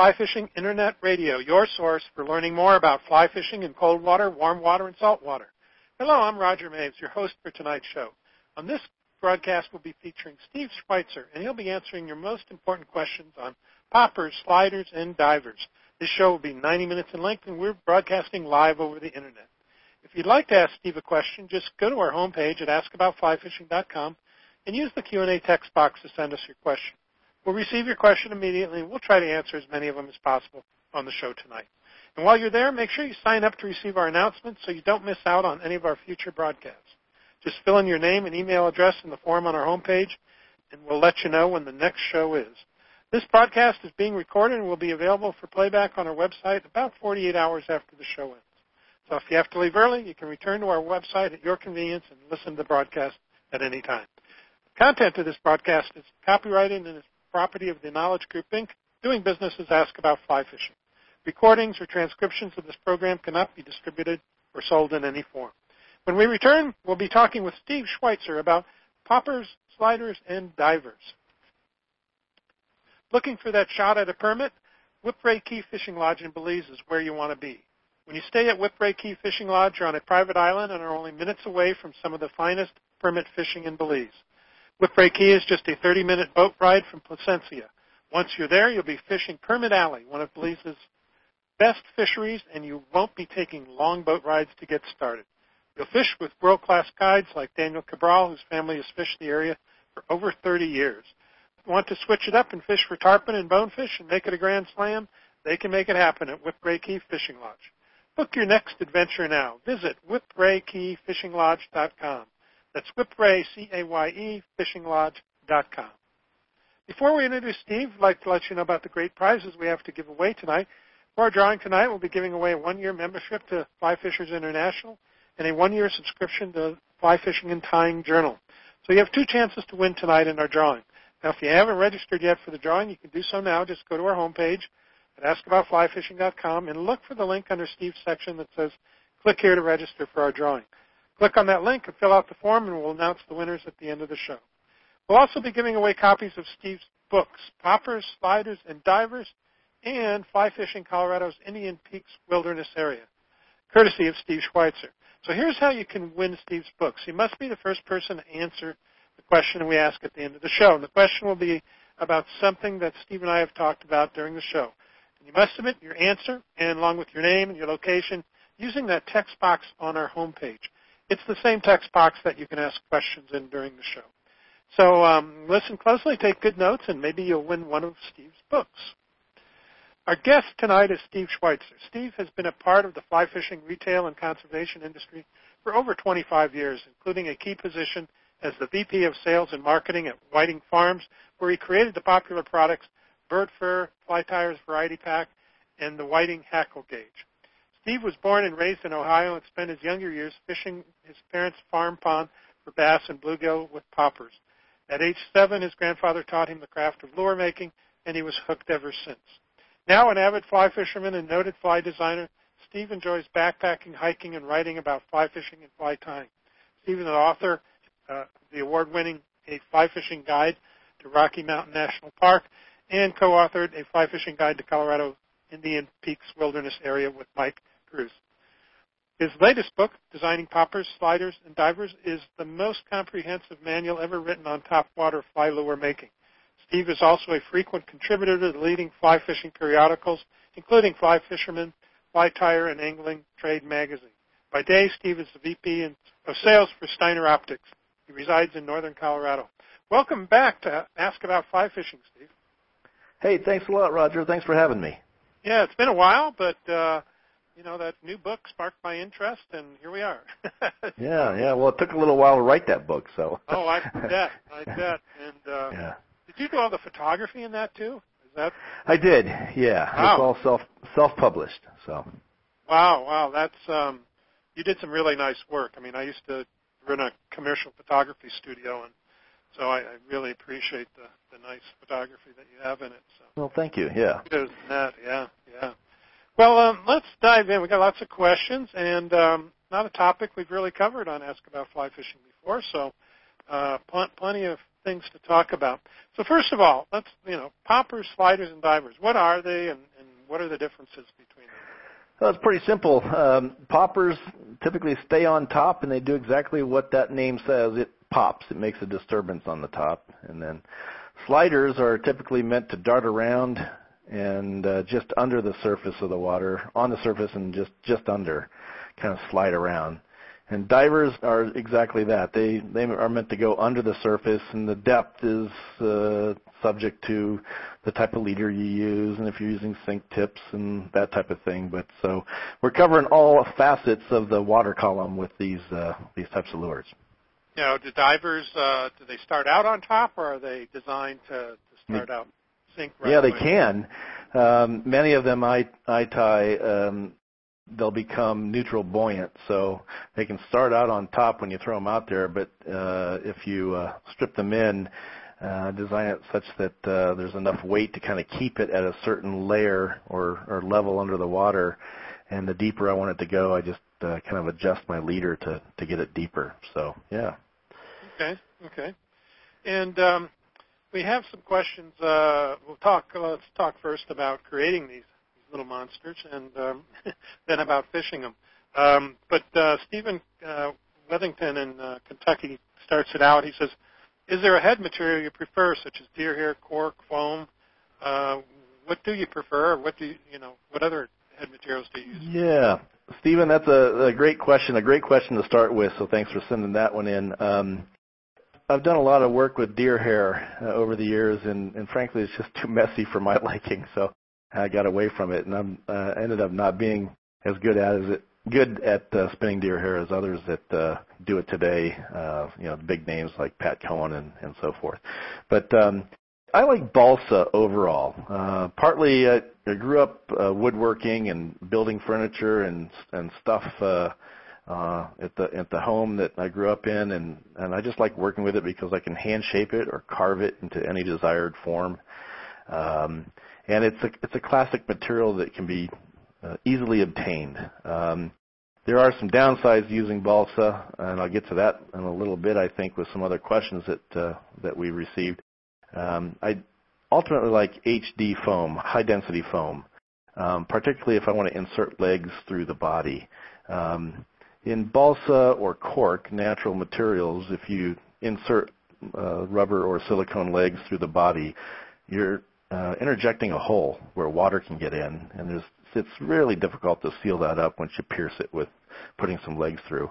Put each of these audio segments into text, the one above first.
Fly Fishing Internet Radio, your source for learning more about fly fishing in cold water, warm water, and salt water. Hello, I'm Roger Maves, your host for tonight's show. On this broadcast, we'll be featuring Steve Schweitzer, and he'll be answering your most important questions on poppers, sliders, and divers. This show will be 90 minutes in length, and we're broadcasting live over the Internet. If you'd like to ask Steve a question, just go to our homepage at askaboutflyfishing.com and use the Q&A text box to send us your question. We'll receive your question immediately, and we'll try to answer as many of them as possible on the show tonight. And while you're there, make sure you sign up to receive our announcements so you don't miss out on any of our future broadcasts. Just fill in your name and email address in the form on our homepage, and we'll let you know when the next show is. This broadcast is being recorded and will be available for playback on our website about 48 hours after the show ends. So if you have to leave early, you can return to our website at your convenience and listen to the broadcast at any time. The content of this broadcast is copyrighted and is property of the Knowledge Group Inc., doing business as Ask About Fly Fishing. Recordings or transcriptions of this program cannot be distributed or sold in any form. When we return, we'll be talking with Steve Schweitzer about poppers, sliders, and divers. Looking for that shot at a permit? Whipray Caye Fishing Lodge in Belize is where you want to be. When you stay at Whipray Caye Fishing Lodge, you're on a private island and are only minutes away from some of the finest permit fishing in Belize. Whipray Caye is just a 30-minute boat ride from Placencia. Once you're there, you'll be fishing Permit Alley, one of Belize's best fisheries, and you won't be taking long boat rides to get started. You'll fish with world-class guides like Daniel Cabral, whose family has fished the area for over 30 years. Want to switch it up and fish for tarpon and bonefish and make it a grand slam? They can make it happen at Whipray Caye Fishing Lodge. Book your next adventure now. Visit whipraycayefishinglodge.com. That's Whipray, C-A-Y-E, fishinglodge.com. Before we introduce Steve, I'd like to let you know about the great prizes we have to give away tonight. For our drawing tonight, we'll be giving away a one-year membership to Fly Fishers International and a one-year subscription to Fly Fishing and Tying Journal. So you have two chances to win tonight in our drawing. Now, if you haven't registered yet for the drawing, you can do so now. Just go to our homepage at askaboutflyfishing.com and look for the link under Steve's section that says click here to register for our drawing. Click on that link and fill out the form, and we'll announce the winners at the end of the show. We'll also be giving away copies of Steve's books, Poppers, Sliders, and Divers, and Fly Fishing Colorado's Indian Peaks Wilderness Area, courtesy of Steve Schweitzer. So here's how you can win Steve's books. You must be the first person to answer the question we ask at the end of the show. And the question will be about something that Steve and I have talked about during the show. And you must submit your answer and along with your name and your location using that text box on our homepage. It's the same text box that you can ask questions in during the show. So um, listen closely, take good notes, and maybe you'll win one of Steve's books. Our guest tonight is Steve Schweitzer. Steve has been a part of the fly fishing retail and conservation industry for over 25 years, including a key position as the VP of Sales and Marketing at Whiting Farms, where he created the popular products Bird Fur, Fly Tires Variety Pack, and the Whiting Hackle Gauge. Steve was born and raised in Ohio and spent his younger years fishing his parents' farm pond for bass and bluegill with poppers. At age seven, his grandfather taught him the craft of lure making, and he was hooked ever since. Now an avid fly fisherman and noted fly designer, Steve enjoys backpacking, hiking, and writing about fly fishing and fly tying. Steve is an author uh, of the award-winning A Fly Fishing Guide to Rocky Mountain National Park and co-authored A Fly Fishing Guide to Colorado Indian Peaks Wilderness Area with Mike Kruise. His latest book, Designing Poppers, Sliders, and Divers, is the most comprehensive manual ever written on topwater fly lure making. Steve is also a frequent contributor to the leading fly fishing periodicals, including Fly Fisherman, Fly Tyer, and Angling Trade Magazine. By day, Steve is the VP of Sales for Steiner Optics. He resides in northern Colorado. Welcome back to Ask About Fly Fishing, Steve. Hey, thanks a lot, Roger. Thanks for having me. Yeah, it's been a while, but uh, you know, that new book sparked my interest, and here we are. yeah, yeah. Well, it took a little while to write that book, so. oh, I bet, I bet. And uh, yeah. did you do all the photography in that too? Is that? I did. Yeah, wow. it's all self self published. So. Wow, wow, that's um, you did some really nice work. I mean, I used to run a commercial photography studio, and so I, I really appreciate the the nice photography that you have in it. So. Well, thank you. Yeah. That. Yeah, yeah. Well, um, let's dive in. We've got lots of questions, and um, not a topic we've really covered on Ask About Fly Fishing before, so uh, pl- plenty of things to talk about. So first of all, let's, you know, poppers, sliders, and divers. What are they, and, what are the differences between them? Well, it's pretty simple. Um, poppers typically stay on top, and they do exactly what that name says. It pops. It makes a disturbance on the top, and then sliders are typically meant to dart around and uh, just under the surface of the water, on the surface and just just under, kind of slide around. And divers are exactly that. They they are meant to go under the surface, and the depth is uh, subject to the type of leader you use, and if you're using sink tips and that type of thing. But so we're covering all facets of the water column with these uh, these types of lures. Know, do divers uh, do they start out on top, or are they designed to, to start out sink? Right yeah, away? they can. Um, many of them I I tie um, they'll become neutral buoyant. So they can start out on top when you throw them out there, but uh, if you uh, strip them in, uh, design it such that uh, there's enough weight to kind of keep it at a certain layer or, or level under the water. And the deeper I want it to go, I just uh, kind of adjust my leader to to get it deeper. So yeah. Okay. Okay. And um, we have some questions. Uh, we'll talk. let's talk first about creating these these little monsters, and um, then about fishing them. Um, but uh, Stephen uh, Wethington in uh, Kentucky starts it out. He says, "Is there a head material you prefer, such as deer hair, cork, foam? Uh, what do you prefer? What do you, you know? What other head materials do you use?" Yeah, Stephen, that's a, a great question. A great question to start with. So thanks for sending that one in. Um, I've done a lot of work with deer hair uh, over the years, and, and frankly, it's just too messy for my liking. So I got away from it, and I'm uh, ended up not being as good at as it good at uh, spinning deer hair as others that uh, do it today. Uh, you know, big names like Pat Cohen and, and so forth. But um, I like balsa overall. Uh, partly, I, I grew up uh, woodworking and building furniture and and stuff uh, uh, at the at the home that I grew up in, and and I just like working with it because I can hand shape it or carve it into any desired form. Um, and it's a it's a classic material that can be uh, easily obtained. Um, there are some downsides using balsa, and I'll get to that in a little bit. I think with some other questions that uh, that we received. Um, I ultimately like HD foam, high density foam, um, particularly if I want to insert legs through the body. Um, in balsa or cork, natural materials, if you insert uh, rubber or silicone legs through the body, you're uh, interjecting a hole where water can get in, and it's really difficult to seal that up once you pierce it with putting some legs through.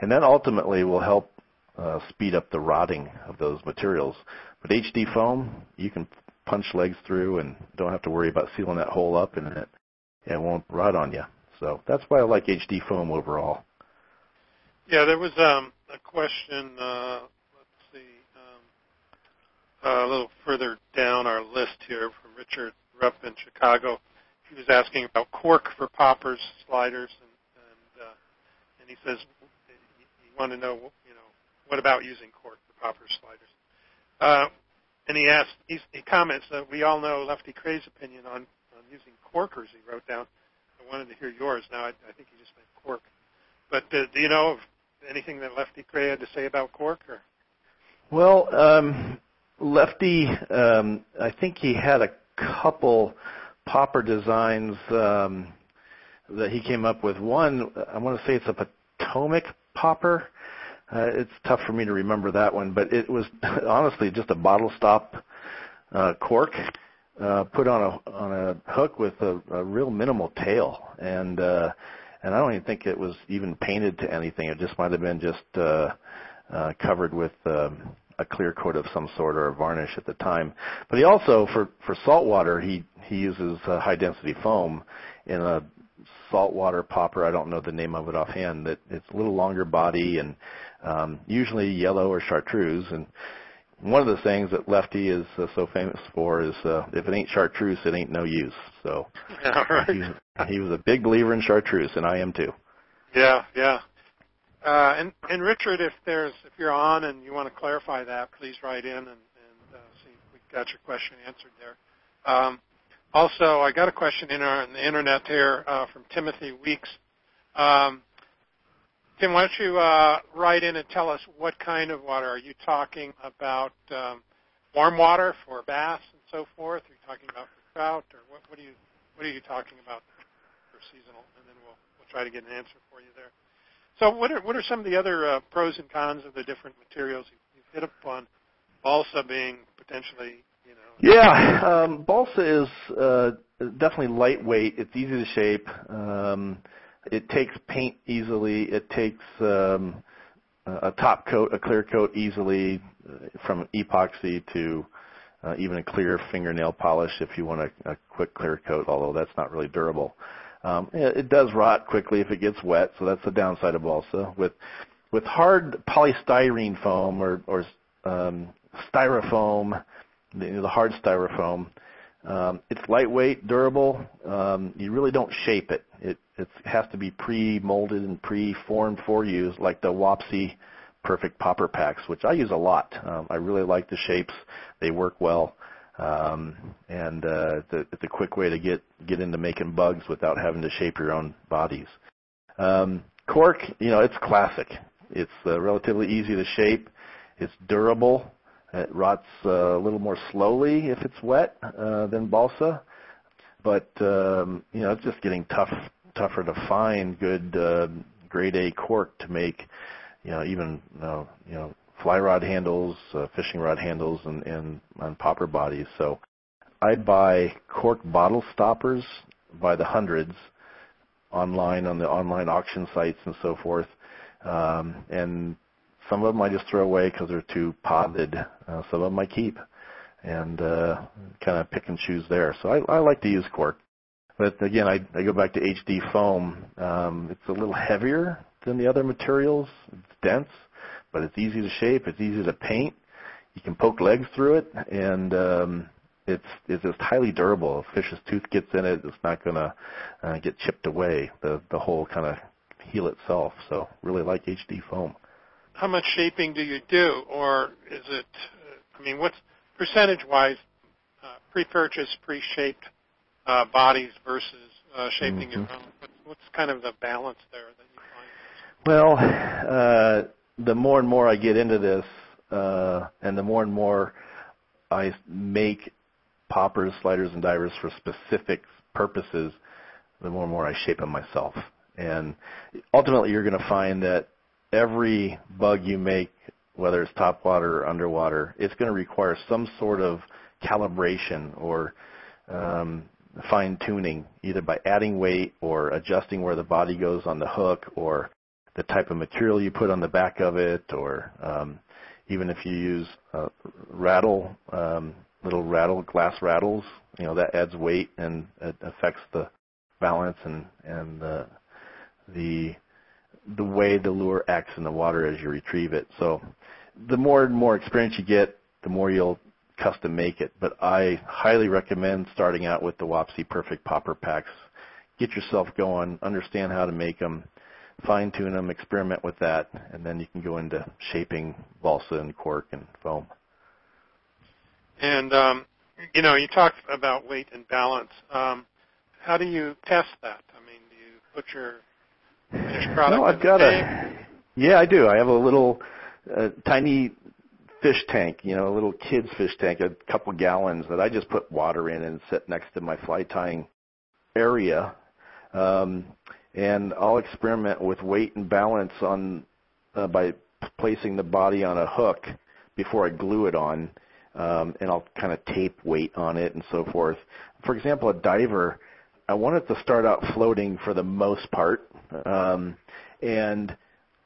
And that ultimately will help uh, speed up the rotting of those materials. But HD foam, you can punch legs through and don't have to worry about sealing that hole up, and it, it won't rot on you. So that's why I like HD foam overall. Yeah, there was um, a question. Uh, let's see, um, uh, a little further down our list here from Richard Rupp in Chicago. He was asking about cork for poppers, sliders, and and, uh, and he says he, wanted to know, you know, what about using cork for poppers, sliders? Uh, and he asked, he's, he comments that we all know Lefty Kreh's opinion on, on using corkers. He wrote down. I wanted to hear yours. Now I, I think he just meant cork. But uh, do you know of anything that Lefty Kreh had to say about cork? Or? Well, um, Lefty, um, I think he had a couple popper designs um, that he came up with. One, I want to say it's a Potomac popper. Uh, it's tough for me to remember that one, but it was honestly just a bottle stop uh, cork uh, put on a on a hook with a, a real minimal tail, and uh, and I don't even think it was even painted to anything. It just might have been just uh, uh, covered with um, a clear coat of some sort or a varnish at the time. But he also, for for saltwater, he he uses uh, high density foam in a saltwater popper. I don't know the name of it offhand. That it's a little longer body and um, usually yellow or chartreuse. And one of the things that Lefty is uh, so famous for is uh, if it ain't chartreuse, it ain't no use. So yeah, right. He, was a big believer in chartreuse, and I am too. Yeah, yeah. Uh, and, and Richard, if there's if you're on and you want to clarify that, please write in and, and uh, see if we got your question answered there. Um, also, I got a question in, our, in the internet here uh, from Timothy Weeks. Um, Tim, why don't you uh, write in and tell us what kind of water? Are you talking about um, warm water for bass and so forth? Are you talking about for trout, or what, what do you what are you talking about for seasonal? And then we'll we'll try to get an answer for you there. So what are what are some of the other uh, pros and cons of the different materials you, you've hit upon? Balsa being potentially you know. Yeah, um, balsa is uh, definitely lightweight. It's easy to shape. Um, it takes paint easily. It takes um, a top coat, a clear coat easily, uh, from epoxy to uh, even a clear fingernail polish if you want a, a quick clear coat. Although that's not really durable. Um, it, does rot quickly if it gets wet, so that's the downside of balsa. With with hard polystyrene foam or, or um, styrofoam, the, the hard styrofoam, um, it's lightweight, durable. Um, you really don't shape it. It it has to be pre-molded and pre-formed for use, like the Wapsi Perfect Popper Packs, which I use a lot. Um, I really like the shapes; they work well, um, and uh, it's, a, it's a quick way to get get into making bugs without having to shape your own bodies. Um, cork, you know, it's classic. It's uh, relatively easy to shape. It's durable. It rots uh, a little more slowly if it's wet uh, than balsa, but um, you know it's just getting tough, tougher to find good uh, grade A cork to make, you know, even you you know fly rod handles, uh, fishing rod handles, and, and on popper bodies. So I buy cork bottle stoppers by the hundreds online on the online auction sites and so forth, um, and some of them I just throw away because they're too potted. Uh, some of them I keep and uh, kind of pick and choose there. So I, I like to use cork. But again, I, I go back to HD foam. Um, it's a little heavier than the other materials. It's dense, but it's easy to shape. It's easy to paint. You can poke legs through it, and um, it's it's just highly durable. If fish's tooth gets in it, it's not going to uh, get chipped away. The the whole kind of heel itself. So really like HD foam how much shaping do you do, or is it? Uh, I mean, what's percentage-wise uh, pre-purchase, pre-shaped uh, bodies versus uh, shaping mm-hmm. your own? What's, what's kind of the balance there that you find? Well, uh, the more and more I get into this, uh, and the more and more I make poppers, sliders, and divers for specific purposes, the more and more I shape them myself. And ultimately, you're going to find that every bug you make, whether it's top water or underwater, it's going to require some sort of calibration or um, fine tuning, either by adding weight or adjusting where the body goes on the hook or the type of material you put on the back of it or um, even if you use uh, rattle, um, little rattle, glass rattles, you know, that adds weight and it affects the balance and, and uh, the the way the lure acts in the water as you retrieve it. So the more and more experience you get, the more you'll custom make it. But I highly recommend starting out with the Wapsi Perfect Popper Packs. Get yourself going, understand how to make them, fine tune them, experiment with that, and then you can go into shaping balsa and cork and foam. And um, you know, you talked about weight and balance. Um, how do you test that? I mean, do you put your finished product? No, I've got a. Yeah, I do. I have a little uh, tiny fish tank, you know, a little kid's fish tank, a couple gallons that I just put water in and sit next to my fly tying area. Um, and I'll experiment with weight and balance on uh, by placing the body on a hook before I glue it on, um, and I'll kind of tape weight on it and so forth. For example, a diver, I want it to start out floating for the most part, um, and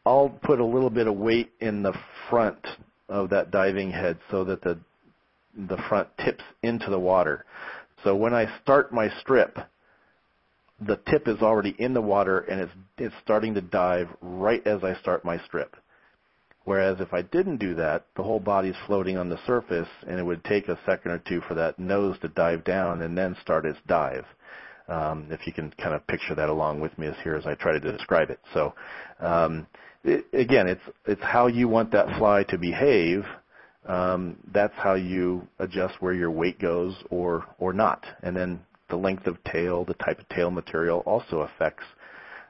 I'll put a little bit of weight in the front of that diving head so that the the front tips into the water. So when I start my strip, the tip is already in the water and it's it's starting to dive right as I start my strip. Whereas if I didn't do that, the whole body's floating on the surface and it would take a second or two for that nose to dive down and then start its dive um, if you can kind of picture that along with me as here as I try to describe it. So um, it, again, it's it's how you want that fly to behave. Um, that's how you adjust where your weight goes or or not, and then the length of tail, the type of tail material also affects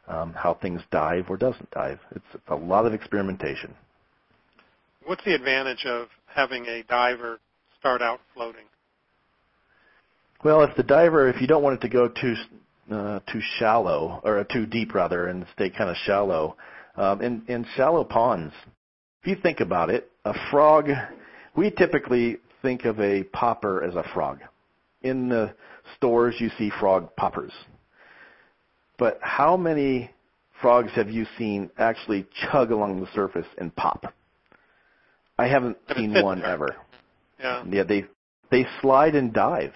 um, how things dive or doesn't dive. It's, a lot of experimentation. What's the advantage of having a diver start out floating? Well, if the diver, if you don't want it to go too uh, too shallow or too deep rather, and stay kind of shallow, um, in in shallow ponds, if you think about it, a frog, we typically think of a popper as a frog. In the stores, you see frog poppers. But how many frogs have you seen actually chug along the surface and pop? I haven't seen one ever. Yeah. Yeah, they they slide and dive,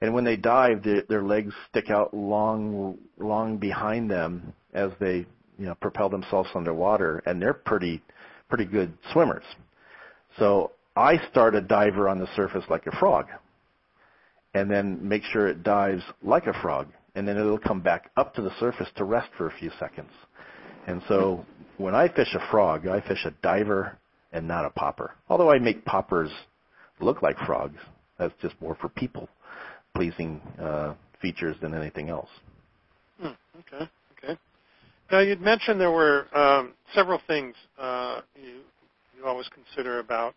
and when they dive, their, their legs stick out long, long behind them as they you know propel themselves underwater, and they're pretty pretty good swimmers. So I start a diver on the surface like a frog, and then make sure it dives like a frog, and then it'll come back up to the surface to rest for a few seconds. And so when I fish a frog, I fish a diver and not a popper. Although I make poppers look like frogs, that's just more for people pleasing uh, features than anything else. Hmm, okay, okay. Now you'd mentioned there were um, several things uh, you you always consider about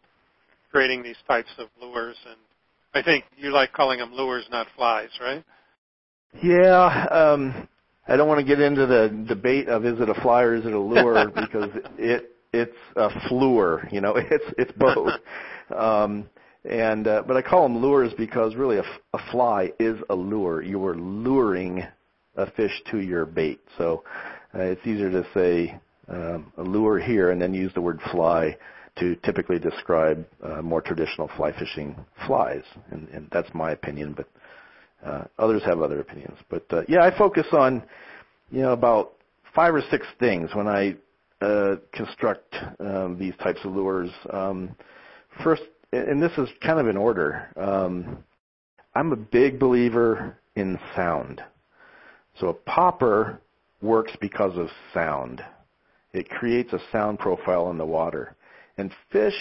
creating these types of lures, and I think you like calling them lures, not flies, right? Yeah, um, I don't want to get into the debate of is it a fly or is it a lure because it it's a fluor, you know, it's it's both. Um, and uh, but I call them lures because really a, a fly is a lure. You are luring a fish to your bait. So uh, it's easier to say um, a lure here and then use the word fly to typically describe uh, more traditional fly fishing flies, and, and that's my opinion. But uh, others have other opinions. But uh, yeah, I focus on you know about five or six things when I uh, construct um, these types of lures. Um, first, and this is kind of in order. Um, I'm a big believer in sound. So a popper works because of sound. It creates a sound profile in the water. And fish,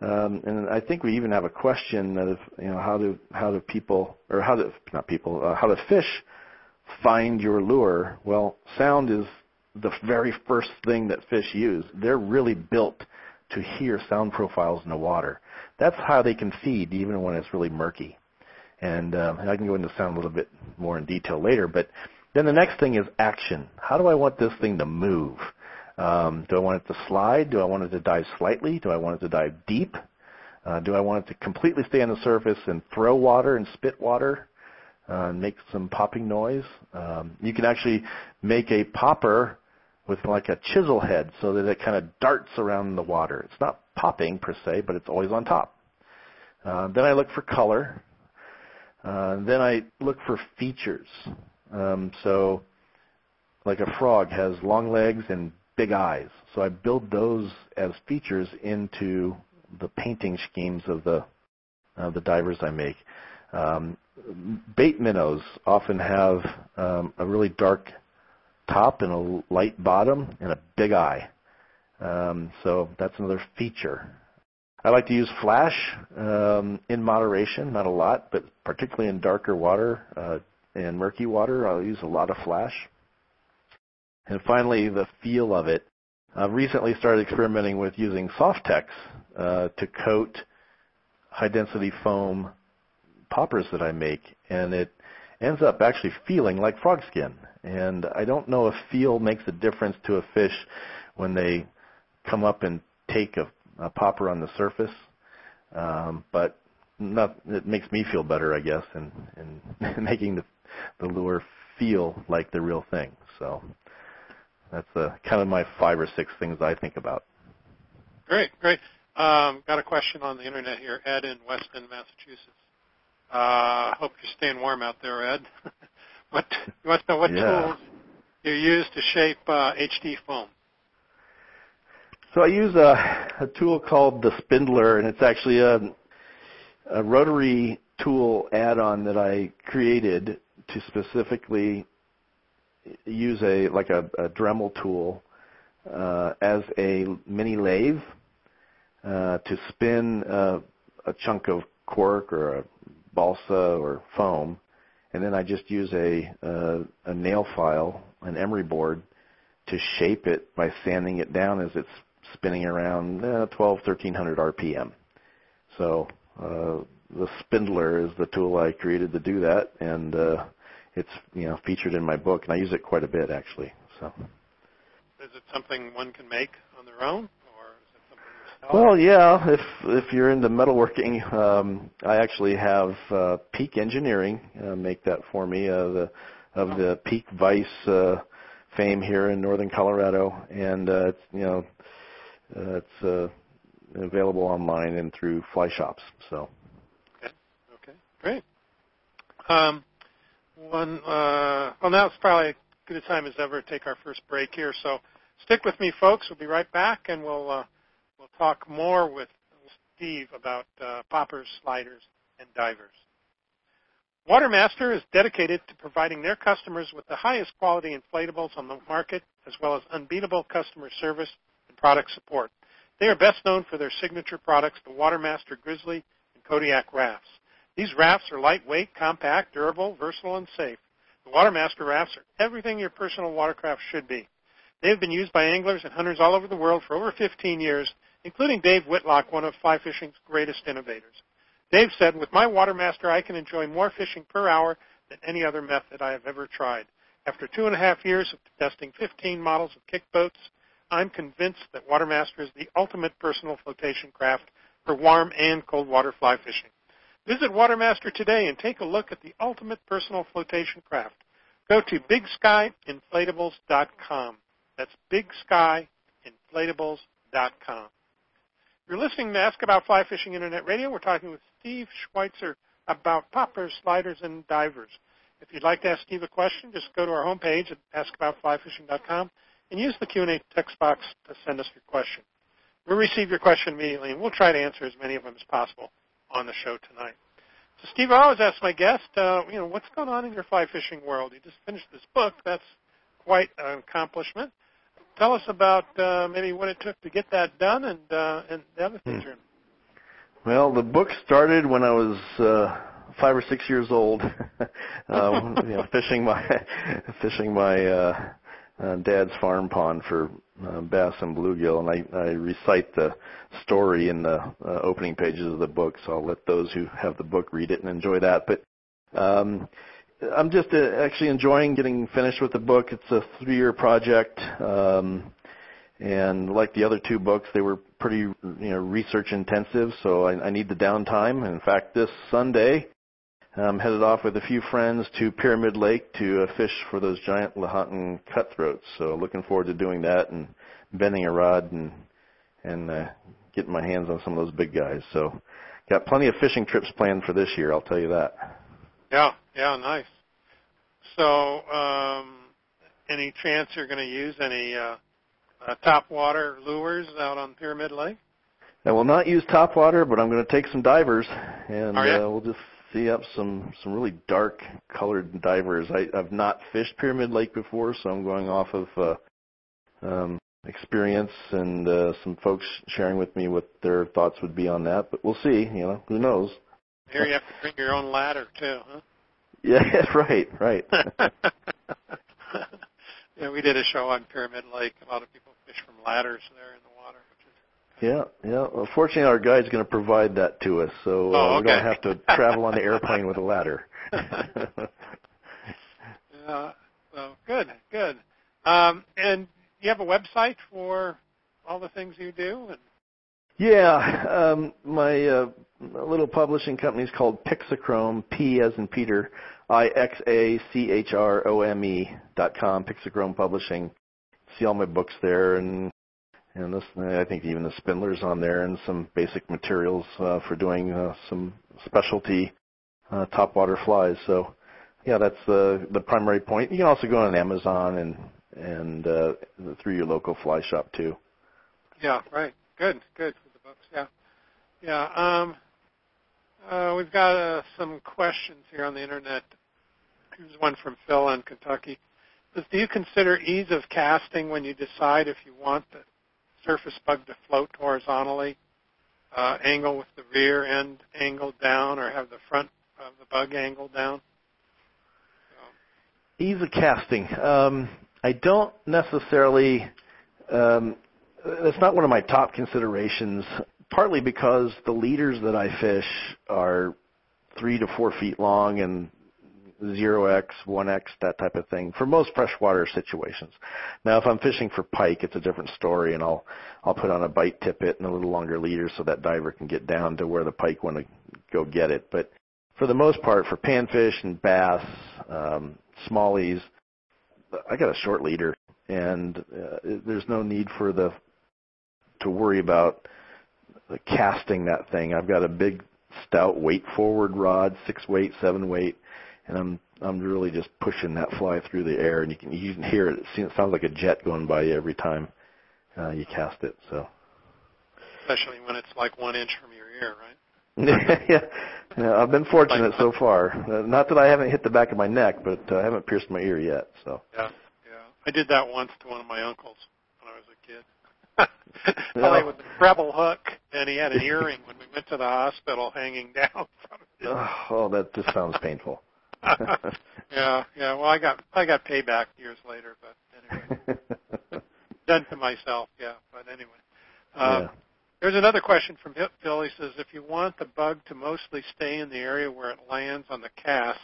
um, and I think we even have a question of you know how do how do people or how do not people uh, how do fish find your lure? Well, sound is the very first thing that fish use. They're really built to hear sound profiles in the water. That's how they can feed even when it's really murky. And, uh, and I can go into sound a little bit more in detail later. But then the next thing is action. How do I want this thing to move? Um, do I want it to slide? Do I want it to dive slightly? Do I want it to dive deep? Uh, do I want it to completely stay on the surface and throw water and spit water uh, and make some popping noise? Um, you can actually make a popper with like a chisel head so that it kind of darts around the water. It's not popping per se, but it's always on top. Uh, then I look for color. Uh, then I look for features. Um, so, like a frog has long legs and big eyes. So I build those as features into the painting schemes of the uh, the divers I make. Um, bait minnows often have um, a really dark top and a light bottom and a big eye. Um, so that's another feature. I like to use flash um, in moderation, not a lot, but particularly in darker water uh, and murky water, I'll use a lot of flash. And finally, the feel of it. I've recently started experimenting with using Softex uh, to coat high density foam poppers that I make, and it ends up actually feeling like frog skin. And I don't know if feel makes a difference to a fish when they come up and take a, a popper on the surface, um, but not, it makes me feel better, I guess, in, in making the, the lure feel like the real thing. So that's uh, kind of my five or six things I think about. Great, great. Um, got a question on the internet here. Ed in Weston, Massachusetts. Uh, hope you're staying warm out there, Ed. what you want to know what yeah. tools you use to shape uh, HD foam? So I use a, a tool called the Spindler, and it's actually a, a rotary tool add-on that I created to specifically use a like a, a Dremel tool uh, as a mini lathe uh, to spin uh, a chunk of cork or a balsa or foam, and then I just use a uh, a nail file, an emery board, to shape it by sanding it down as it's spinning around uh, 12, 1300 RPM. So uh, the spindler is the tool I created to do that, and uh, it's you know featured in my book, and I use it quite a bit actually. So. Is it something one can make on their own, or is it something? Well, yeah. If if you're into metalworking, um, I actually have uh, Peak Engineering uh, make that for me. Uh, the of the Peak Vice uh, fame here in northern Colorado, and uh, it's you know uh, it's uh, available online and through fly shops. So. Okay. Okay. Great. Um, one. Uh, well, now it's probably as good a time as ever to take our first break here. So stick with me, folks. We'll be right back, and we'll uh, we'll talk more with Steve about uh, poppers, sliders, and divers. Watermaster is dedicated to providing their customers with the highest quality inflatables on the market, as well as unbeatable customer service and product support. They are best known for their signature products, the Watermaster Grizzly and Kodiak rafts. These rafts are lightweight, compact, durable, versatile, and safe. The Watermaster rafts are everything your personal watercraft should be. They have been used by anglers and hunters all over the world for over 15 years, including Dave Whitlock, one of fly fishing's greatest innovators. Dave said, with my Watermaster, I can enjoy more fishing per hour than any other method I have ever tried. After two and a half years of testing 15 models of kick boats, I'm convinced that Watermaster is the ultimate personal flotation craft for warm and cold water fly fishing. Visit Watermaster today and take a look at the ultimate personal flotation craft. Go to bigskyinflatables.com. That's bigskyinflatables.com. You're listening to Ask About Fly Fishing Internet Radio. We're talking with Steve Schweitzer about poppers, sliders, and divers. If you'd like to ask Steve a question, just go to our homepage at askaboutflyfishing.com and use the Q&A text box to send us your question. We'll receive your question immediately, and we'll try to answer as many of them as possible on the show tonight. So, Steve, I always ask my guest, uh, you know, what's going on in your fly fishing world? You just finished this book. That's quite an accomplishment tell us about uh, maybe what it took to get that done and uh, and the other things Hmm. you're in. Well, the book started when I was uh, five or six years old, um, you know, fishing my fishing my uh, uh, dad's farm pond for uh, bass and bluegill, and I, I recite the story in the uh, opening pages of the book. So I'll let those who have the book read it and enjoy that. But um, I'm just uh, actually enjoying getting finished with the book. It's a three-year project. Um, and like the other two books, they were pretty, you know, research intensive. So I, I need the downtime. In fact, this Sunday, I'm headed off with a few friends to Pyramid Lake to uh, fish for those giant Lahontan cutthroats. So looking forward to doing that and bending a rod and and uh, getting my hands on some of those big guys. So got plenty of fishing trips planned for this year. I'll tell you that. Yeah, yeah, nice. So, um, any chance you're going to use any uh, uh, top water lures out on Pyramid Lake? I will not use top water, but I'm going to take some divers, and uh, we'll just see up some some really dark colored divers. I, I've not fished Pyramid Lake before, so I'm going off of uh, um, experience and uh, some folks sharing with me what their thoughts would be on that. But we'll see. You know, who knows? Here you have to bring your own ladder too, huh? Yeah, right, right. yeah, we did a show on Pyramid Lake. A lot of people fish from ladders there in the water, which is yeah, yeah. Well, fortunately, our guide's going to provide that to us, so uh, Oh, we don't okay. have to travel on the airplane with a ladder. Yeah. So good, good. Um, and you have a website for all the things you do? And Yeah, um, my uh, little publishing company is called Pixachrome, P as in Peter, I X A C H R O M E dot com. Pixachrome Publishing. See all my books there, and and this I think even the spindlers on there, and some basic materials uh, for doing uh, some specialty uh, topwater flies. So yeah, that's the the primary point. You can also go on Amazon and and uh, through your local fly shop too. yeah, right. Good, good for the books. Yeah, yeah. Um, uh, we've got uh, some questions here on the internet. Here's one from Phil in Kentucky. Do you consider ease of casting when you decide if you want the surface bug to float horizontally, uh, angle with the rear end angled down, or have the front of the bug angled down? Ease of casting. Um, I don't necessarily. Um, that's not one of my top considerations. partly because the leaders that I fish are three to four feet long and zero X, one X, that type of thing for most freshwater situations. Now, if I'm fishing for pike, it's a different story, and I'll I'll put on a bite tippet and a little longer leader so that diver can get down to where the pike want to go get it. But for the most part, for panfish and bass, um, smallies, I got a short leader, and uh, there's no need for the to worry about casting that thing. I've got a big, stout weight forward rod, six weight, seven weight, and I'm I'm really just pushing that fly through the air, and you can you can hear it. It sounds like a jet going by you every time uh, you cast it. So, especially when it's like one inch from your ear, right? yeah, yeah, I've been fortunate so far. Uh, not that I haven't hit the back of my neck, but uh, I haven't pierced my ear yet. So. Yeah, yeah. I did that once to one of my uncles when I was a kid. Probably with a treble hook, and he had an earring when we went to the hospital hanging down from it. Oh, that just sounds painful. Yeah, yeah. Well, I got I got payback years later, but anyway, done to myself. Yeah, but anyway. Um, yeah. There's another question from Phil. He says, if you want the bug to mostly stay in the area where it lands on the cast,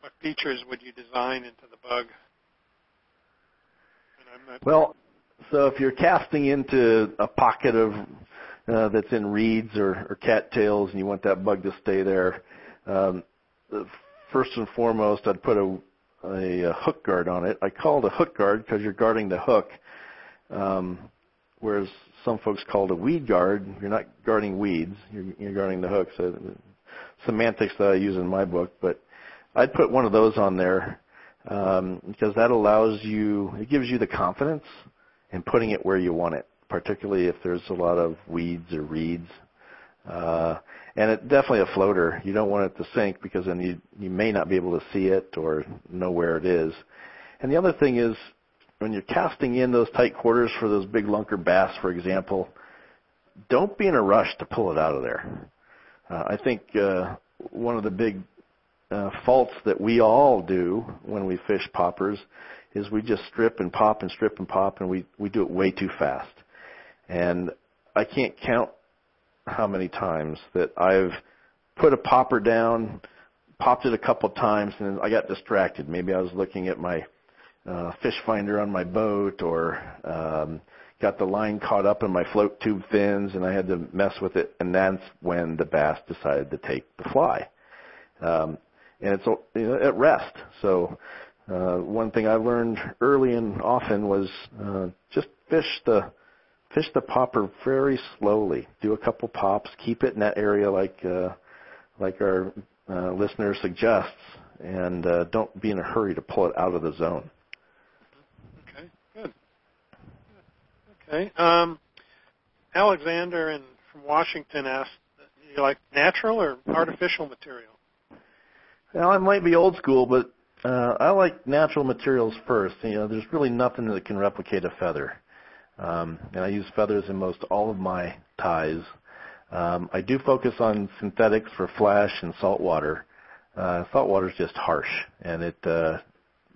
what features would you design into the bug? well, so if you're casting into a pocket of uh, that's in reeds or, or cattails and you want that bug to stay there, um, first and foremost, I'd put a, a, a hook guard on it. I call it a hook guard because you're guarding the hook, um, whereas some folks call it a weed guard. You're not guarding weeds. You're, you're guarding the hook. So semantics that I use in my book, but I'd put one of those on there um, because that allows you. It gives you the confidence in putting it where you want it, particularly if there's a lot of weeds or reeds. Uh, and it's definitely a floater. You don't want it to sink because then you you may not be able to see it or know where it is. And the other thing is when you're casting in those tight quarters for those big lunker bass, for example, don't be in a rush to pull it out of there. Uh, I think uh, one of the big uh, faults that we all do when we fish poppers is we just strip and pop and strip and pop, and we we do it way too fast. And I can't count how many times that I've put a popper down, popped it a couple times, and I got distracted. Maybe I was looking at my uh, fish finder on my boat, or um, got the line caught up in my float tube fins, and I had to mess with it. And that's when the bass decided to take the fly. Um, and it's you know, at rest. So uh, one thing I learned early and often was uh, just fish the fish the popper very slowly. Do a couple pops. Keep it in that area like uh, like our uh, listener suggests, and uh, don't be in a hurry to pull it out of the zone. Okay, good. Okay. Um, Alexander and from Washington asked, "Do "You like natural or artificial material?" Well, I might be old school, but uh, I like natural materials first. You know, there's really nothing that can replicate a feather. Um, and I use feathers in most all of my ties. Um, I do focus on synthetics for flash and saltwater. Uh, saltwater is just harsh, and it uh,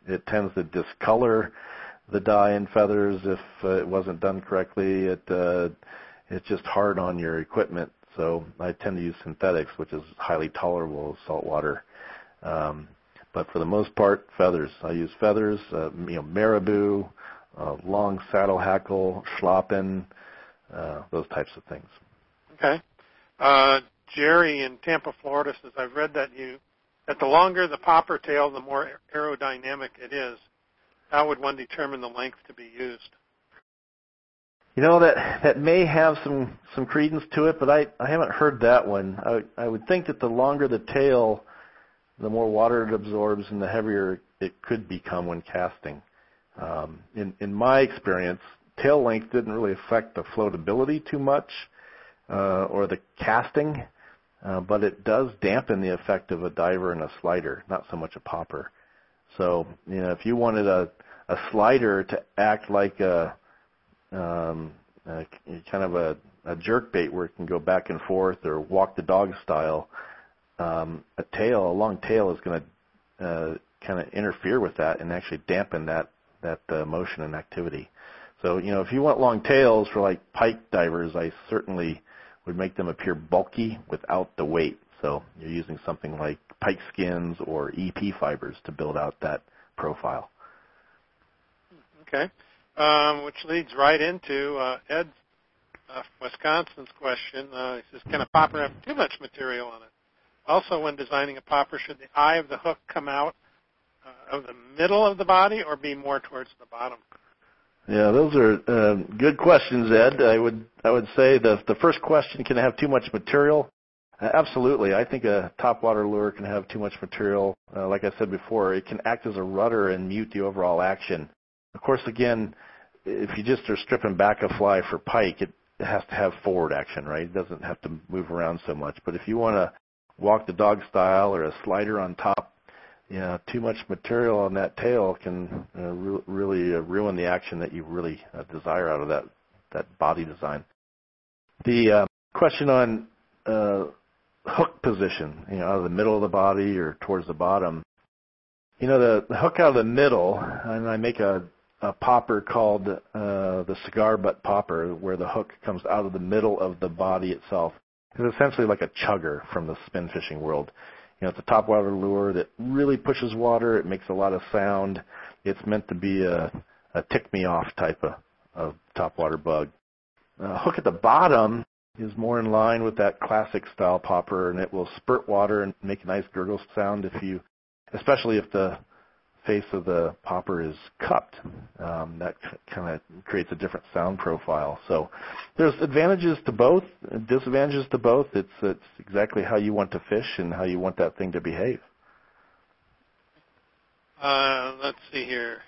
it tends to discolor the dye in feathers if uh, it wasn't done correctly. It uh, it's just hard on your equipment, so I tend to use synthetics, which is highly tolerable of saltwater. Um, but for the most part, feathers. I use feathers, uh, you know, marabou, uh, long saddle hackle, schlappen, uh, those types of things. Okay. Uh, Jerry in Tampa, Florida says, I've read that you, that the longer the popper tail, the more aerodynamic it is. How would one determine the length to be used? You know that that may have some some credence to it, but I I haven't heard that one. I I would think that the longer the tail, the more water it absorbs, and the heavier it could become when casting. Um, in, in my experience, tail length didn't really affect the floatability too much uh, or the casting, uh, but it does dampen the effect of a diver and a slider, not so much a popper. So, you know, if you wanted a, a slider to act like a, um, a kind of a, a jerk bait where it can go back and forth or walk the dog style, um, a tail, a long tail is going to uh, kind of interfere with that and actually dampen that that uh, motion and activity. So, you know, if you want long tails for like pike divers, I certainly would make them appear bulky without the weight. So you're using something like pike skins or EP fibers to build out that profile. Okay, um, which leads right into uh, Ed uh, Wisconsin's question. Uh, he says, "Can a popper have too much material on it? Also, when designing a popper, should the eye of the hook come out uh, of the middle of the body or be more towards the bottom?" Yeah, those are uh, good questions, Ed. I would I would say the the first question can have too much material. Uh, absolutely, I think a topwater lure can have too much material. Uh, like I said before, it can act as a rudder and mute the overall action. Of course, again, if you just are stripping back a fly for pike, it has to have forward action, right? It doesn't have to move around so much. But if you want to walk the dog style or a slider on top, know, too much material on that tail can uh, re- really uh, ruin the action that you really uh, desire out of that that body design. The uh, question on uh, hook position, you know, out of the middle of the body or towards the bottom. You know, the, the hook out of the middle, and I make a a popper called uh, the cigar butt popper, where the hook comes out of the middle of the body itself. It's essentially like a chugger from the spin fishing world. You know, it's a topwater lure that really pushes water. It makes a lot of sound. It's meant to be a, a tick me off type of, of topwater bug. Uh, hook at the bottom is more in line with that classic style popper, and it will spurt water and make a nice gurgle sound if you, especially if the face of the popper is cupped. Um, that kind of creates a different sound profile. So there's advantages to both, disadvantages to both. It's it's exactly how you want to fish and how you want that thing to behave. Uh, let's see here.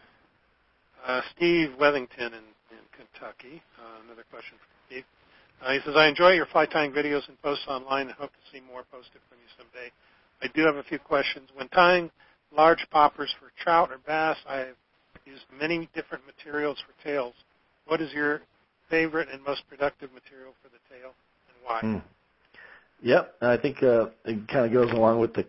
Uh, Steve Wethington in, in Kentucky. Uh, another question from Steve. Uh, he says, I enjoy your fly tying videos and posts online and hope to see more posted from you someday. I do have a few questions. When tying large poppers for trout or bass. I've used many different materials for tails. What is your favorite and most productive material for the tail, and why? Mm. Yep, I think uh, it kind of goes along with the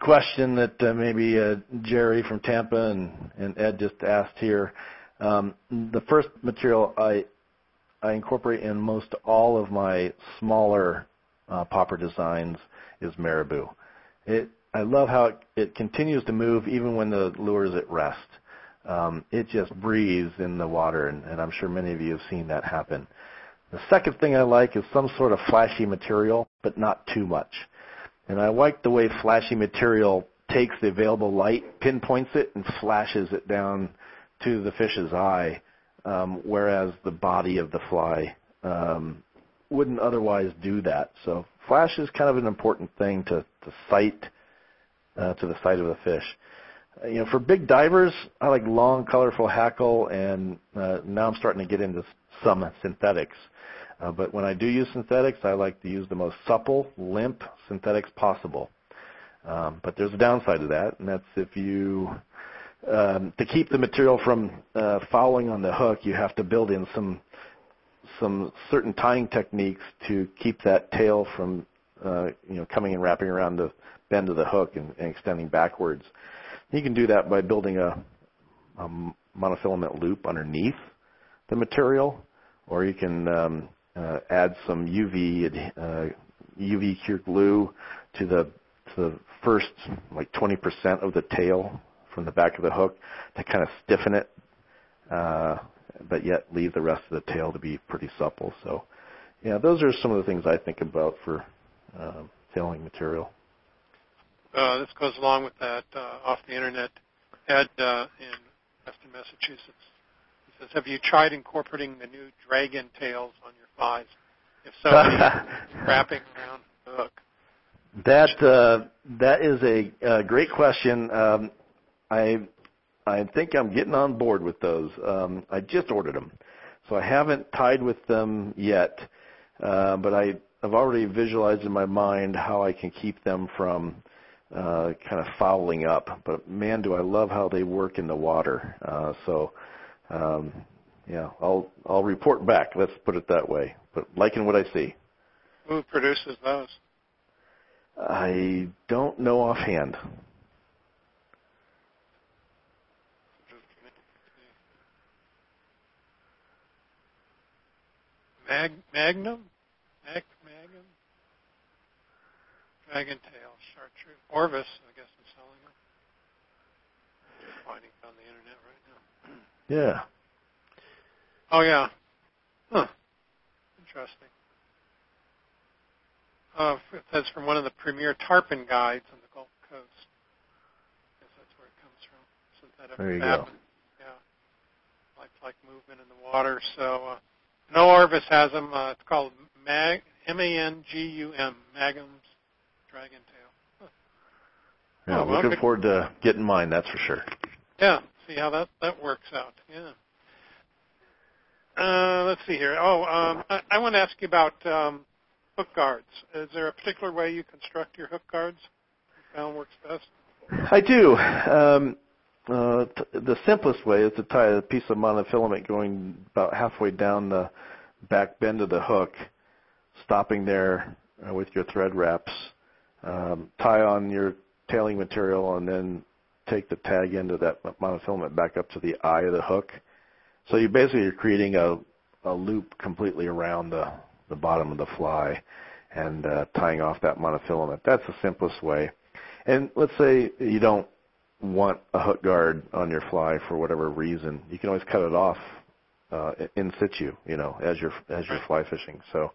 question that uh, maybe uh, Jerry from Tampa and, and Ed just asked here. Um, the first material I I incorporate in most all of my smaller uh, popper designs is marabou. It I love how it, it continues to move even when the lure is at rest. Um, it just breathes in the water, and, and I'm sure many of you have seen that happen. The second thing I like is some sort of flashy material, but not too much. And I like the way flashy material takes the available light, pinpoints it, and flashes it down to the fish's eye, um, whereas the body of the fly um, wouldn't otherwise do that. So flash is kind of an important thing to, to sight uh, to the side of the fish. Uh, you know, for big divers, I like long, colorful hackle, and uh, now I'm starting to get into some synthetics. Uh, but when I do use synthetics, I like to use the most supple, limp synthetics possible. Um, but there's a downside to that, and that's if you um, to keep the material from uh, fouling on the hook, you have to build in some some certain tying techniques to keep that tail from uh, you know coming and wrapping around the bend of the hook and, and extending backwards. You can do that by building a, a monofilament loop underneath the material, or you can um, uh, add some UV uh, UV cure glue to the to the first like 20% of the tail from the back of the hook to kind of stiffen it, uh, but yet leave the rest of the tail to be pretty supple. So, yeah, those are some of the things I think about for uh, tailing material. Uh, this goes along with that uh, off the internet. Ed uh, in Western Massachusetts. He says, "Have you tried incorporating the new dragon tails on your flies? If so, wrapping around the hook." That uh, that is a, a great question. Um, I I think I'm getting on board with those. Um, I just ordered them, so I haven't tied with them yet. Uh, but I I've already visualized in my mind how I can keep them from uh, kind of fouling up. But man, do I love how they work in the water. Uh, so, um, yeah, I'll I'll report back. Let's put it that way. But liking what I see. Who produces those? I don't know offhand. Mag, Magnum? Mag, Mangum, dragon tail, Orvis, I guess, is selling them. Finding it on the internet right now. Yeah. Oh yeah. Huh. Interesting. Uh, that's from one of the premier tarpon guides on the Gulf Coast. I guess that's where it comes from. Synthetic There you fabric. go. Yeah. Lifelike movement in the water. So uh, no Orvis has them. Uh, it's called Mag M A N G U M Mangum's Dragon Tail. Yeah, Oh, well, looking forward to getting mine. That's for sure. Yeah. See how that that works out. Yeah. Uh, let's see here. Oh, um, I, I want to ask you about um, hook guards. Is there a particular way you construct your hook guards? Found works best. I do. Um, uh, t- the simplest way is to tie a piece of monofilament going about halfway down the back bend of the hook, stopping there uh, with your thread wraps. Um, tie on your tailing material and then take the tag end of that monofilament back up to the eye of the hook. So you basically are creating a, a loop completely around the, the bottom of the fly and uh, tying off that monofilament. That's the simplest way. And let's say you don't want a hook guard on your fly for whatever reason, you can always cut it off uh, in situ, you know, as you're as you're fly fishing. So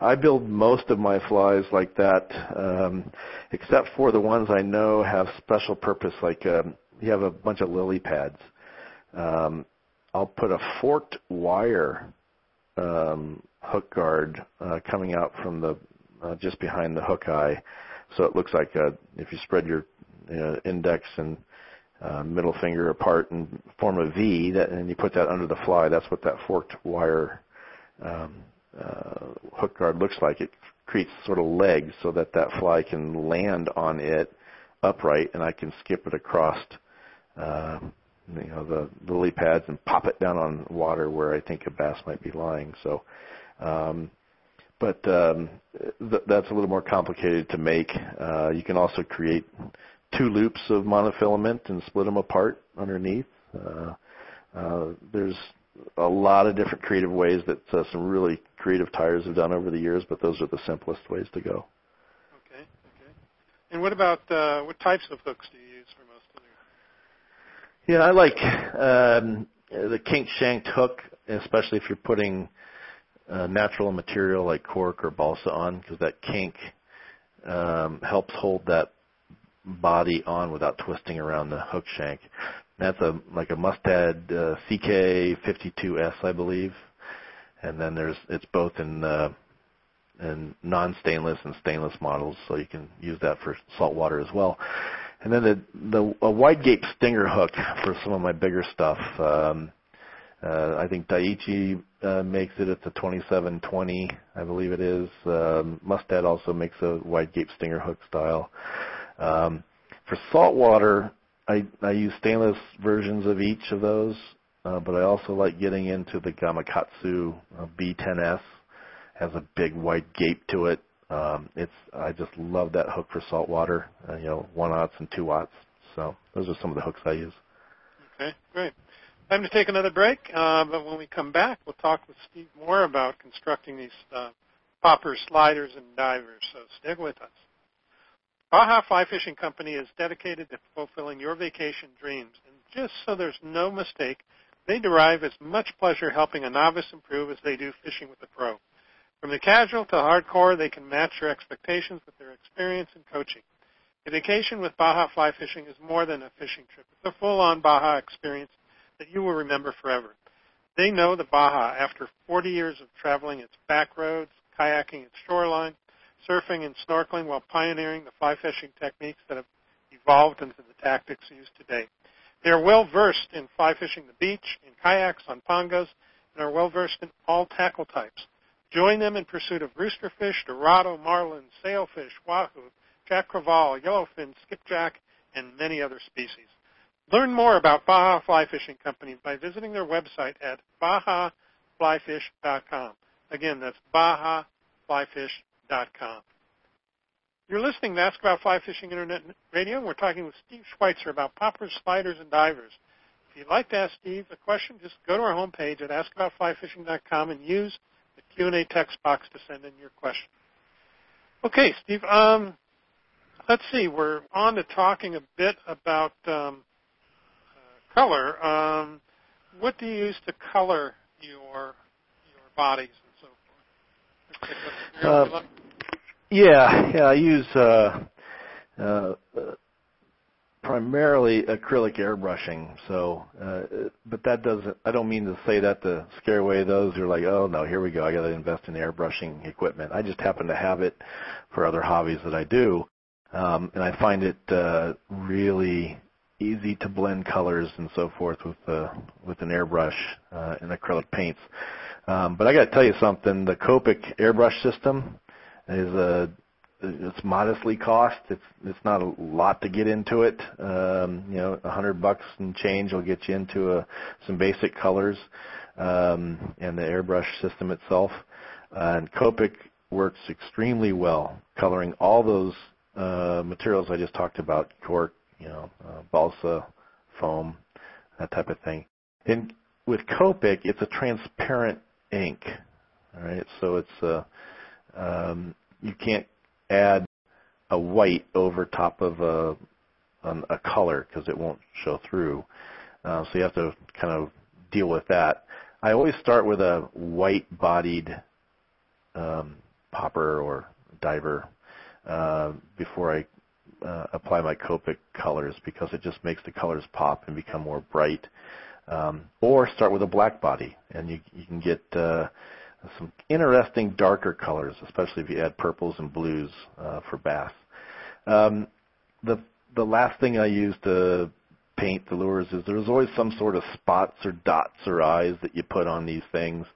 I build most of my flies like that, um, except for the ones I know have special purpose. Like um, you have a bunch of lily pads. Um, I'll put a forked wire um, hook guard uh, coming out from the uh, just behind the hook eye, so it looks like a, if you spread your you know, index and uh, middle finger apart and form a V, that, and you put that under the fly. That's what that forked wire um, uh, hook guard looks like. It creates sort of legs so that that fly can land on it upright, and I can skip it across, uh, you know, the, lily pads and pop it down on water where I think a bass might be lying. So. Um, but um, th- that's a little more complicated to make. Uh, you can also create two loops of monofilament and split them apart underneath. Uh, uh, there's a lot of different creative ways that uh, some really creative tyers have done over the years, but those are the simplest ways to go. Okay. Okay. And what about uh, what types of hooks do you use for most of your? Yeah, I like um, the kink shanked hook, especially if you're putting uh, natural material like cork or balsa on, because that kink um, helps hold that body on without twisting around the hook shank. That's a like a Mustad uh, CK52S, I believe, and then there's it's both in uh, in non-stainless and stainless models, so you can use that for saltwater as well. And then the the a wide gape stinger hook for some of my bigger stuff. Um, uh, I think Daiichi uh, makes it. It's a 2720, I believe it is. Um, Mustad also makes a wide gape stinger hook style. Um, for saltwater, I, I use stainless versions of each of those, uh, but I also like getting into the Gamakatsu uh, B10S. Has a big wide gape to it. Um, it's I just love that hook for saltwater. Uh, you know, one aughts and two aughts. So those are some of the hooks I use. Okay. Great. Time to take another break, uh, but when we come back, we'll talk with Steve more about constructing these uh, poppers, sliders, and divers. So stick with us. Baja Fly Fishing Company is dedicated to fulfilling your vacation dreams, and just so there's no mistake, they derive as much pleasure helping a novice improve as they do fishing with a pro. From the casual to hardcore, they can match your expectations with their experience and coaching. A vacation with Baja Fly Fishing is more than a fishing trip. It's a full-on Baja experience that you will remember forever. They know the Baja, after 40 years of traveling its back roads, kayaking its shoreline, surfing and snorkeling while pioneering the fly fishing techniques that have evolved into the tactics used today. They are well versed in fly fishing the beach, in kayaks, on pongos, and are well versed in all tackle types. Join them in pursuit of roosterfish, dorado, marlin, sailfish, wahoo, jack crevalle, yellowfin, skipjack, and many other species. Learn more about Baja Fly Fishing Company by visiting their website at bajaflyfish.com. Again, that's bajaflyfish.com. You're listening to Ask About Fly Fishing Internet Radio, and we're talking with Steve Schweitzer about poppers, sliders, and divers. If you'd like to ask Steve a question, just go to our homepage at askaboutflyfishing.com and use the Q&A text box to send in your question. Okay, Steve. Um, let's see. We're on to talking a bit about um, uh, color. Um, what do you use to color your your bodies? Uh, yeah, yeah. I use uh, uh, primarily acrylic airbrushing. So, uh, but that doesn't. I don't mean to say that to scare away those who are like, oh no, here we go. I got to invest in airbrushing equipment. I just happen to have it for other hobbies that I do, um, and I find it uh, really easy to blend colors and so forth with uh, with an airbrush uh, and acrylic paints. Um, but I got to tell you something. The Copic airbrush system is a it's modestly cost. It's it's not a lot to get into it. Um, you know, a hundred bucks and change will get you into a, some basic colors um, and the airbrush system itself. Uh, and Copic works extremely well coloring all those uh, materials I just talked about: cork, you know, uh, balsa, foam, that type of thing. And with Copic, it's a transparent ink. All right, so it's uh, um, you can't add a white over top of a a color because it won't show through. Uh, so you have to kind of deal with that. I always start with a white-bodied um, popper or diver uh, before I uh, apply my Copic colors because it just makes the colors pop and become more bright. Um, or start with a black body, and you you can get uh, some interesting darker colors, especially if you add purples and blues uh, for bass. Um, the the last thing I use to paint the lures is there's always some sort of spots or dots or eyes that you put on these things,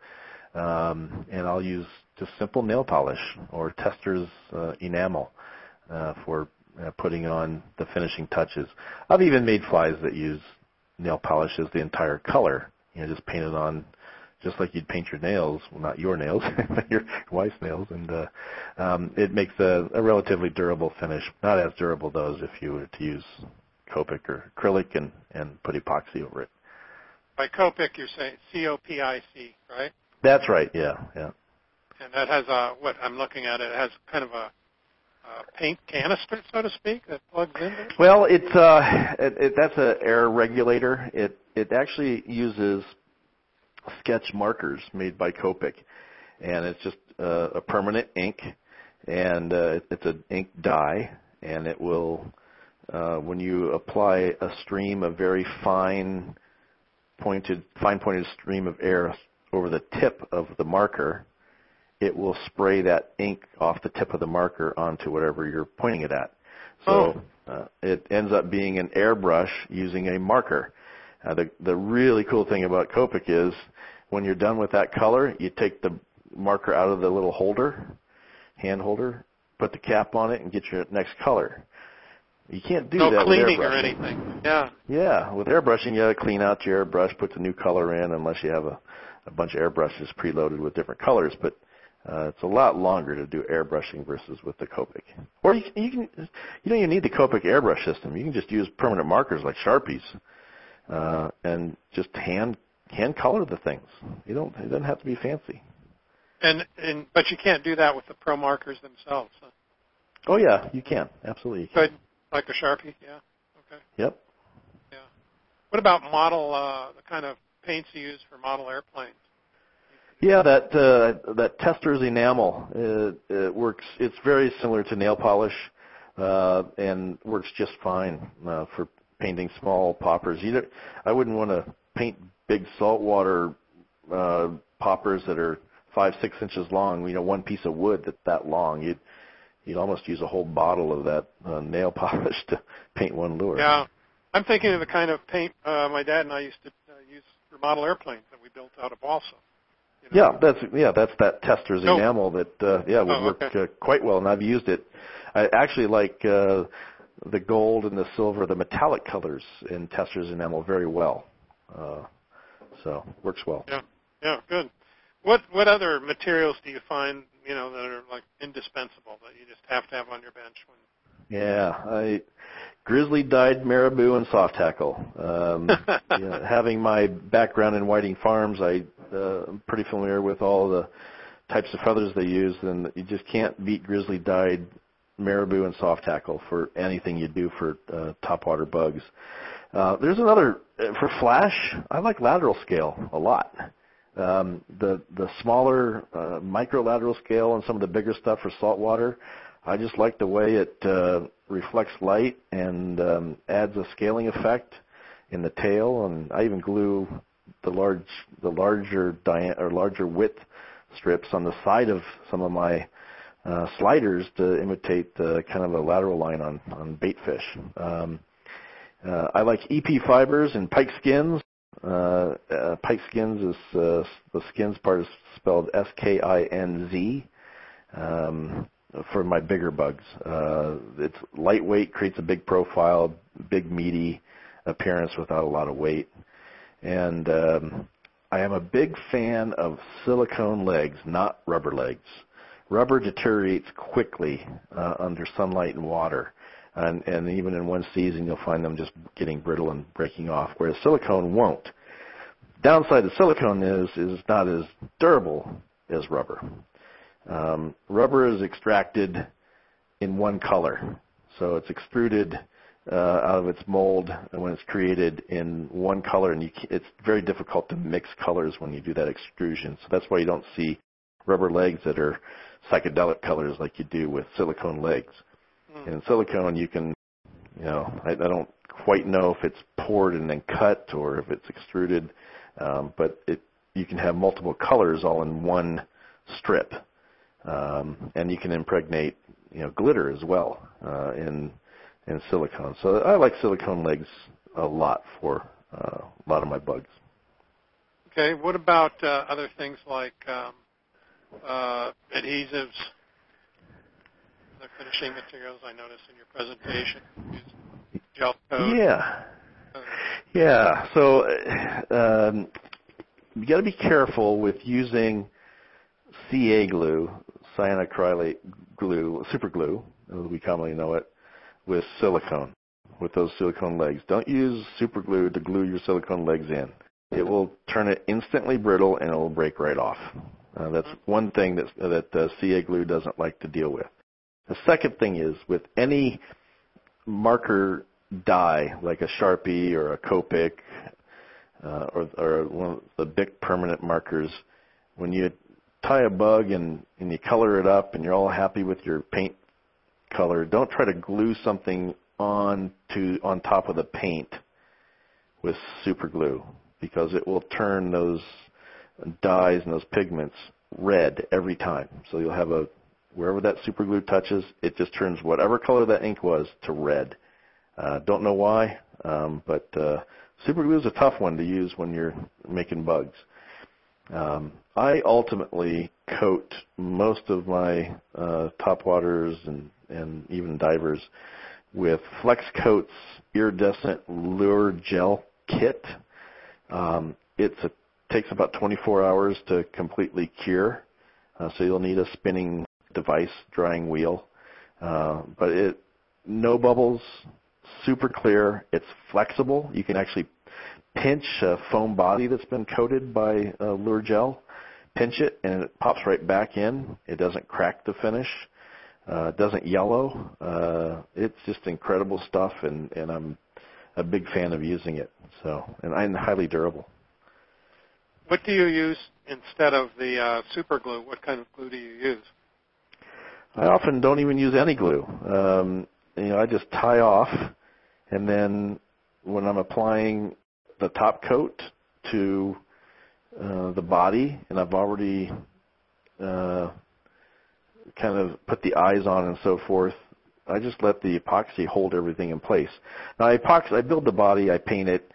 um, and I'll use just simple nail polish or Testors uh, enamel uh, for uh, putting on the finishing touches. I've even made flies that use nail polish as the entire color, you know, just painted on just like you'd paint your nails, well, not your nails, but your wife's nails, and uh, um, it makes a, a relatively durable finish. Not as durable though as if you were to use Copic or acrylic and and put epoxy over it. By Copic, you're saying C-O-P-I-C, right? That's right. Yeah, yeah. And that has a what I'm looking at. It has kind of a paint canister, so to speak, that plugs in? Well, it's uh, it, it, that's an air regulator. It it actually uses sketch markers made by Copic, and it's just uh, a permanent ink, and uh, it's an ink dye, and it will, uh, when you apply a stream of very fine pointed, fine pointed stream of air over the tip of the marker, it will spray that ink off the tip of the marker onto whatever you're pointing it at. So oh. uh, it ends up being an airbrush using a marker. Uh, the the really cool thing about Copic is when you're done with that color, you take the marker out of the little holder, hand holder, put the cap on it, and get your next color. You can't do no that cleaning with airbrushing. or anything. Yeah. Yeah, with airbrushing, you got to clean out your airbrush, put the new color in, unless you have a, a bunch of airbrushes preloaded with different colors. But uh, it's a lot longer to do airbrushing versus with the Copic. Or you, you can, you don't even need the Copic airbrush system. You can just use permanent markers like Sharpies, uh, and just hand hand color the things. You don't. It doesn't have to be fancy. And and but you can't do that with the pro markers themselves. Huh? Oh yeah, you can absolutely. Good, like a sharpie. Yeah. Okay. Yep. Yeah. What about model uh, the kind of paints you use for model airplanes? Yeah, that uh, that Testors enamel it, it works. It's very similar to nail polish, uh, and works just fine uh, for painting small poppers. Either I wouldn't want to paint big saltwater uh, poppers that are five six inches long. You know, one piece of wood that's that long. You'd you'd almost use a whole bottle of that uh, nail polish to paint one lure. Yeah, I'm thinking of the kind of paint uh, my dad and I used to uh, use for model airplanes that we built out of balsa. You know? Yeah, that's yeah, that's that Testors oh. enamel that uh, yeah would oh, work okay. uh, quite well, and I've used it. I actually like uh, the gold and the silver, the metallic colors in Testors enamel very well. Uh, so works well. Yeah, yeah, good. What what other materials do you find you know that are like indispensable that you just have to have on your bench when? Yeah, I grizzly dyed marabou and soft hackle. Um, you know, having my background in Whiting Farms, I uh, I'm pretty familiar with all the types of feathers they use, then you just can't beat grizzly dyed marabou and soft hackle for anything you do for uh, topwater bugs. Uh, there's another uh, for flash. I like lateral scale a lot. Um, the the smaller uh, micro lateral scale and some of the bigger stuff for saltwater. I just like the way it uh, reflects light and um, adds a scaling effect in the tail. And I even glue the large the larger dia- or larger width strips on the side of some of my uh, sliders to imitate the kind of a lateral line on on bait fish. Um, uh, I like EP fibers and Pike Skinz. Uh, uh, Pike Skinz is uh, the skins part is spelled S-K-I-N-Z um, for my bigger bugs. Uh, it's lightweight, creates a big profile, big meaty appearance without a lot of weight. And um, I am a big fan of silicone legs, not rubber legs. Rubber deteriorates quickly uh, under sunlight and water and, and even in one season you'll find them just getting brittle and breaking off, whereas silicone won't. Downside of silicone is is not as durable as rubber. Um, rubber is extracted in one color, so it's extruded uh, out of its mold when it's created in one color, and you, it's very difficult to mix colors when you do that extrusion. So that's why you don't see rubber legs that are psychedelic colors like you do with silicone legs. Mm. In silicone, you can, you know, I, I don't quite know if it's poured and then cut or if it's extruded, um, but it you can have multiple colors all in one strip, um, and you can impregnate, you know, glitter as well uh, in in silicone. So I like silicone legs a lot for uh, a lot of my bugs. Okay. What about uh, other things like um, uh, adhesives? the finishing materials I noticed in your presentation. Gel coat. Yeah. Yeah. So um, you got to be careful with using CA glue, cyanoacrylate glue, super glue, as we commonly know it, with silicone, with those silicone legs. Don't use super glue to glue your silicone legs in. It will turn it instantly brittle and it will break right off. Uh, that's one thing that that uh, CA glue doesn't like to deal with. The second thing is with any marker dye, like a Sharpie or a Copic, uh, or, or one of the big permanent markers, when you tie a bug and, and you color it up and you're all happy with your paint color, don't try to glue something on to on top of the paint with super glue because it will turn those dyes and those pigments red every time. So you'll have a wherever that super glue touches, it just turns whatever color that ink was to red. Uh, don't know why, um, but uh, super glue is a tough one to use when you're making bugs. Um, I ultimately coat most of my uh, top waters and, and even divers with Flex Coat's iridescent lure gel kit. Um, it takes about 24 hours to completely cure, uh, so you'll need a spinning device drying wheel. Uh, but it no bubbles, super clear. It's flexible. You can actually pinch a foam body that's been coated by uh, lure gel, pinch it, and it pops right back in. It doesn't crack the finish. Uh, doesn't yellow. Uh, it's just incredible stuff, and, and I'm a big fan of using it. So, and I'm highly durable. What do you use instead of the uh, super glue? What kind of glue do you use? I often don't even use any glue. Um, you know, I just tie off, and then when I'm applying the top coat to uh, the body, and I've already uh, kind of put the eyes on and so forth, I just let the epoxy hold everything in place. Now, I epoxy, I build the body, I paint it,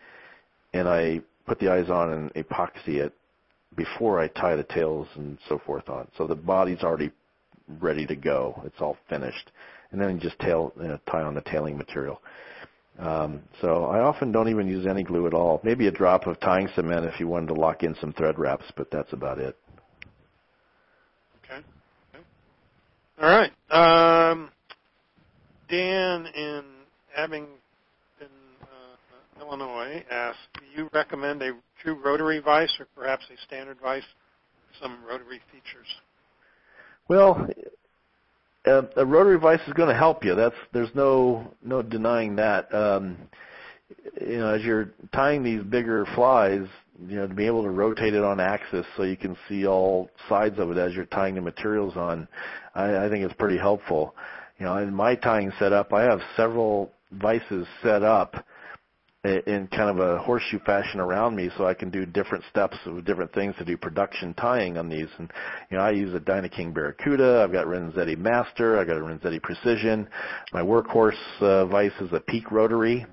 and I put the eyes on and epoxy it before I tie the tails and so forth on. So the body's already ready to go. It's all finished, and then you just tail you know, tie on the tailing material. Um, so I often don't even use any glue at all. Maybe a drop of tying cement if you wanted to lock in some thread wraps, but that's about it. Okay. okay. All right. Um, Dan in Abingdon, uh, Illinois asked, do you recommend a true rotary vise or perhaps a standard vise with some rotary features? Well, a, a rotary vise is going to help you. That's there's no no denying that. Um, you know, as you're tying these bigger flies, you know, to be able to rotate it on axis so you can see all sides of it as you're tying the materials on, I, I think it's pretty helpful. You know, in my tying setup, I have several vices set up in kind of a horseshoe fashion around me so I can do different steps of different things to do production tying on these. And, you know, I use a Dyna-King Barracuda. I've got Renzetti Master. I've got a Renzetti Precision. My workhorse uh, vise is a Peak Rotary.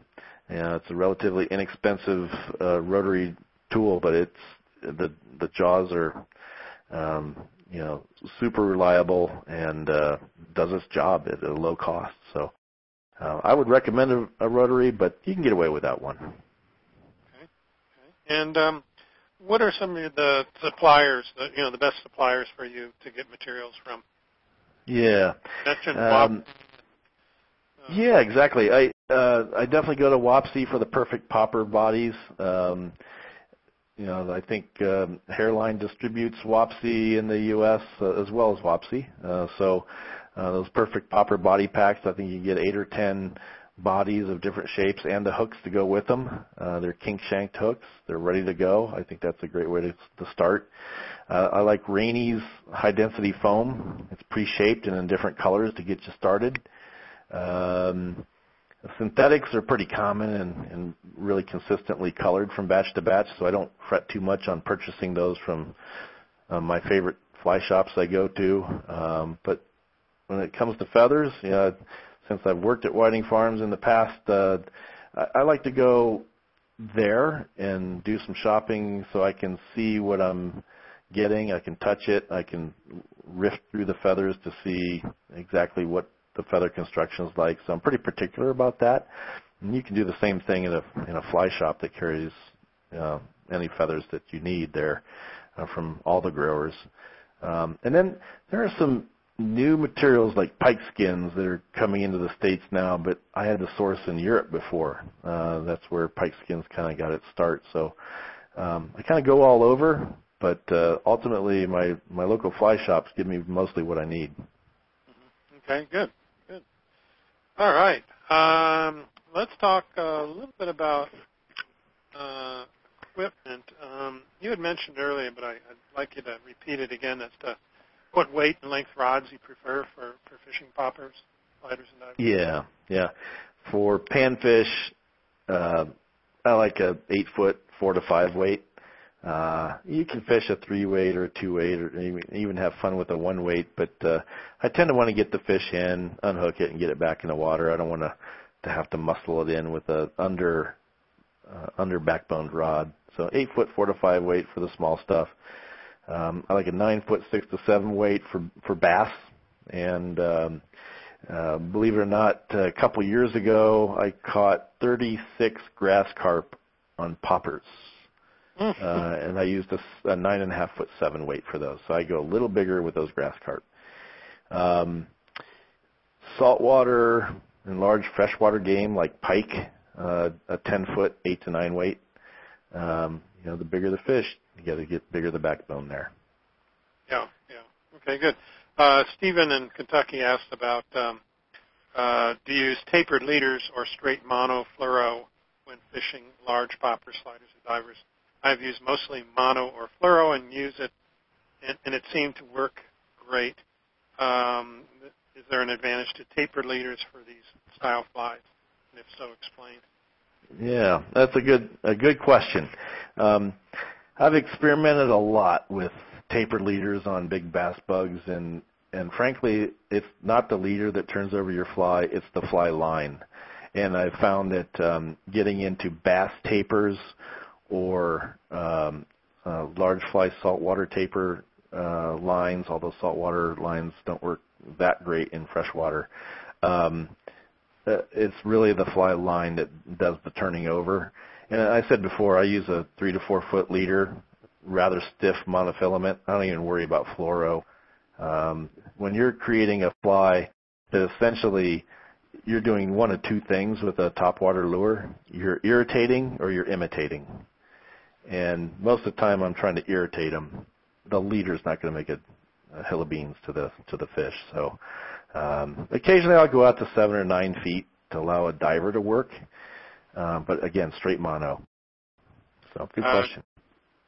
Know, it's a relatively inexpensive uh, rotary tool, but it's the the jaws are um, you know super reliable and uh, does its job at a low cost. So uh, I would recommend a, a rotary, but you can get away without one. Okay. okay. And um, what are some of the suppliers, the, you know, the best suppliers for you to get materials from? Yeah. Mentioned um, uh, yeah, exactly. I uh, I definitely go to Wapsi for the perfect popper bodies. Um, you know, I think um, Hareline distributes Wapsi in the U.S. Uh, as well as Wapsi. Uh, so uh, those perfect popper body packs, I think you can get eight or ten bodies of different shapes and the hooks to go with them. Uh, they're kink shanked hooks. They're ready to go. I think that's a great way to, to start. Uh, I like Rainy's high density foam. It's pre-shaped and in different colors to get you started. Um, synthetics are pretty common and, and really consistently colored from batch to batch, so I don't fret too much on purchasing those from uh, my favorite fly shops I go to. Um, but when it comes to feathers, you know, since I've worked at Whiting Farms in the past, uh, I, I like to go there and do some shopping so I can see what I'm getting. I can touch it. I can rift through the feathers to see exactly what the feather construction is like. So I'm pretty particular about that. And you can do the same thing in a in a fly shop that carries uh, any feathers that you need there uh, from all the growers. Um, and then there are some new materials like Pike Skinz that are coming into the states now, but I had to source in Europe before. Uh, that's where Pike Skinz kind of got its start. So um, I kind of go all over, but uh, ultimately my my local fly shops give me mostly what I need. Mm-hmm. Okay, good, good. All right, um, let's talk a little bit about uh, equipment. Um, you had mentioned earlier, but I, I'd like you to repeat it again as to what weight and length rods you prefer for, for fishing poppers, sliders, and divers? Yeah, yeah. For panfish, uh, I like a eight foot, four to five weight. Uh, you can fish a three weight or a two weight, or even have fun with a one weight. But uh, I tend to want to get the fish in, unhook it, and get it back in the water. I don't want to to have to muscle it in with a under uh, under backboned rod. So eight foot, four to five weight for the small stuff. Um, I like a nine foot six to seven weight for for bass, and um, uh, believe it or not, a couple years ago I caught 36 grass carp on poppers, mm-hmm. uh, and I used a, a nine and a half foot seven weight for those. So I go a little bigger with those grass carp. Um, saltwater and large freshwater game like pike, uh, a 10 foot eight to nine weight. Um, you know, the bigger the fish, you got to get bigger the backbone there. Yeah, yeah. Okay, good. Uh, Stephen in Kentucky asked about um, uh, do you use tapered leaders or straight mono fluoro when fishing large popper sliders or divers? I've used mostly mono or fluoro and use it, and, and it seemed to work great. Um, is there an advantage to tapered leaders for these style flies? And if so, explain. Yeah, that's a good a good question. Um, I've experimented a lot with tapered leaders on big bass bugs, and and frankly, it's not the leader that turns over your fly; it's the fly line. And I've found that um, getting into bass tapers or um, uh, large fly saltwater taper uh, lines, although saltwater lines don't work that great in freshwater. Um, it's really the fly line that does the turning over. And I said before, I use a three to four foot leader, rather stiff monofilament. I don't even worry about fluoro. Um, when you're creating a fly that essentially you're doing one of two things with a topwater lure, you're irritating or you're imitating. And most of the time I'm trying to irritate them. The leader's not going to make a, uh, hill of beans to the to the fish. So um, occasionally I'll go out to seven or nine feet to allow a diver to work, uh, but again, straight mono. So good Uh, question.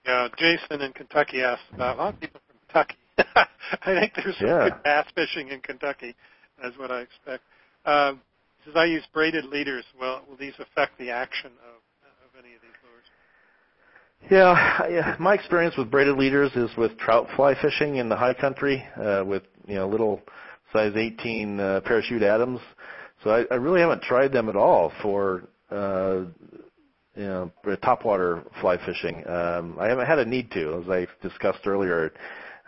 Yeah, Jason in Kentucky asked about a lot of people from Kentucky. I think there's some Yeah. good bass fishing in Kentucky. That's what I expect. Um, he says I use braided leaders. Well, will these affect the action of of any of these lures? Yeah, yeah. My experience with braided leaders is with trout fly fishing in the high country uh, with you know little size 18 uh, parachute Adams. So I, I really haven't tried them at all for uh, you know topwater fly fishing. Um, I haven't had a need to, as I discussed earlier.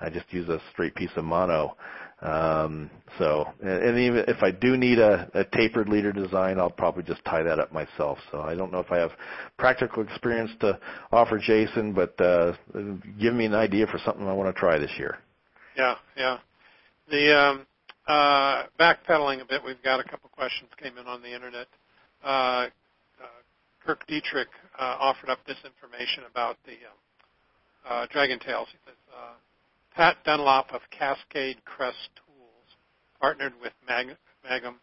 I just use a straight piece of mono. Um, so, and even if I do need a, a tapered leader design, I'll probably just tie that up myself. So I don't know if I have practical experience to offer Jason, but uh, give me an idea for something I want to try this year. Yeah, yeah. The um, uh, backpedaling a bit, we've got a couple questions came in on the internet. Uh, uh, Kirk Dietrich uh, offered up this information about the um, uh, Dragon Tails. He says, uh, Pat Dunlop of Cascade Crest Tools partnered with Mag- Mangum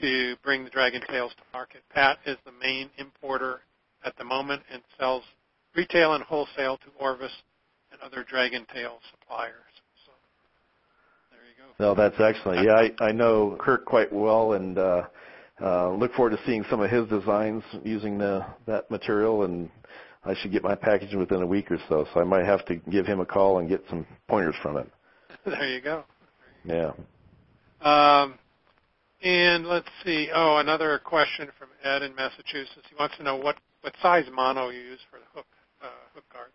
to bring the Dragon Tails to market. Pat is the main importer at the moment and sells retail and wholesale to Orvis and other Dragon Tail suppliers. So there you go. No, that's excellent. Yeah, I, I know Kirk quite well, and uh, uh, look forward to seeing some of his designs using the that material. And I should get my package within a week or so. So I might have to give him a call and get some pointers from him. There you go. Yeah. Um, and let's see. Oh, another question from Ed in Massachusetts. He wants to know what what size mono you use for the hook uh, hook guard.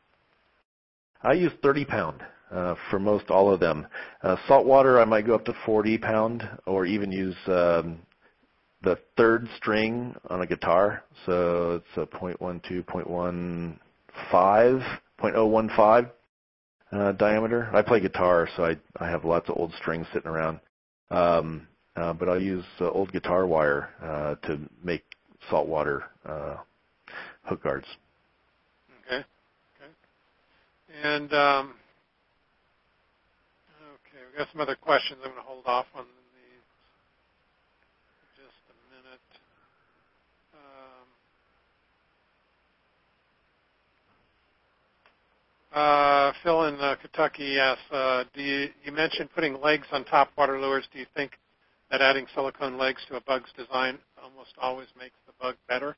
I use 30 pound uh, for most all of them. Uh, saltwater, I might go up to 40 pound, or even use um, the third string on a guitar. So it's a .12, .15, .015 uh, diameter. I play guitar, so I I have lots of old strings sitting around. Um, uh, but I'll use uh, old guitar wire uh, to make saltwater uh, hook guards. Okay. Okay. And um, we got some other questions. I'm going to hold off on these just a minute. Um, uh, Phil in uh, Kentucky asks, uh, do you, you mentioned putting legs on top water lures. Do you think that adding silicone legs to a bug's design almost always makes the bug better?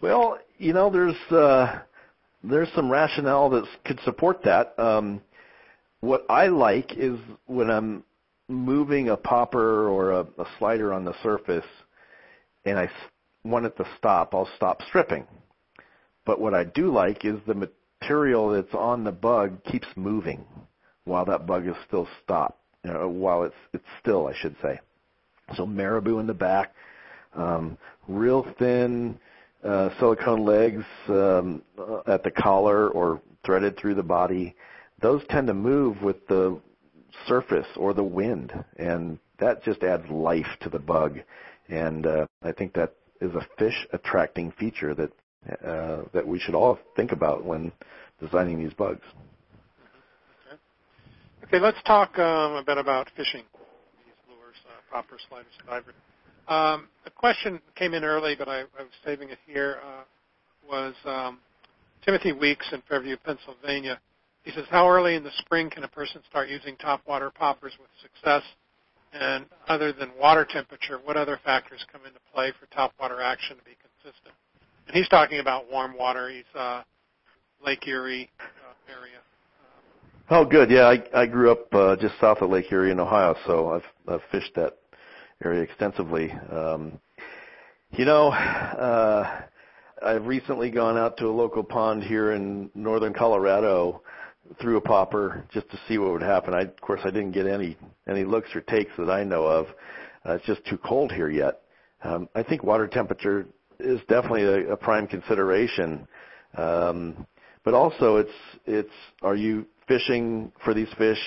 Well, you know, there's uh, there's some rationale that could support that. Um, what I like is when I'm moving a popper or a, a slider on the surface, and I want it to stop, I'll stop stripping. But what I do like is the material that's on the bug keeps moving while that bug is still stopped, you know, while it's it's still, I should say. So marabou in the back, um, real thin uh, silicone legs um, uh, at the collar or threaded through the body. Those tend to move with the surface or the wind, and that just adds life to the bug. And uh, I think that is a fish attracting feature that uh, that we should all think about when designing these bugs. Okay, let's talk um, a bit about fishing these lures, uh, popper, sliders, divers. Um, a question came in early, but I, I was saving it here. Uh, was um, Timothy Weeks in Fairview, Pennsylvania. He says, "How early in the spring can a person start using topwater poppers with success? And other than water temperature, what other factors come into play for topwater action to be consistent?" And he's talking about warm water. He's uh, Lake Erie uh, area. Oh, good. Yeah, I, I grew up uh, just south of Lake Erie in Ohio, so I've, I've fished that area extensively. Um, you know, uh, I've recently gone out to a local pond here in northern Colorado, threw a popper just to see what would happen. I, of course, I didn't get any any looks or takes that I know of. Uh, it's just too cold here yet. Um, I think water temperature is definitely a, a prime consideration. Um, but also, it's it's are you fishing for these fish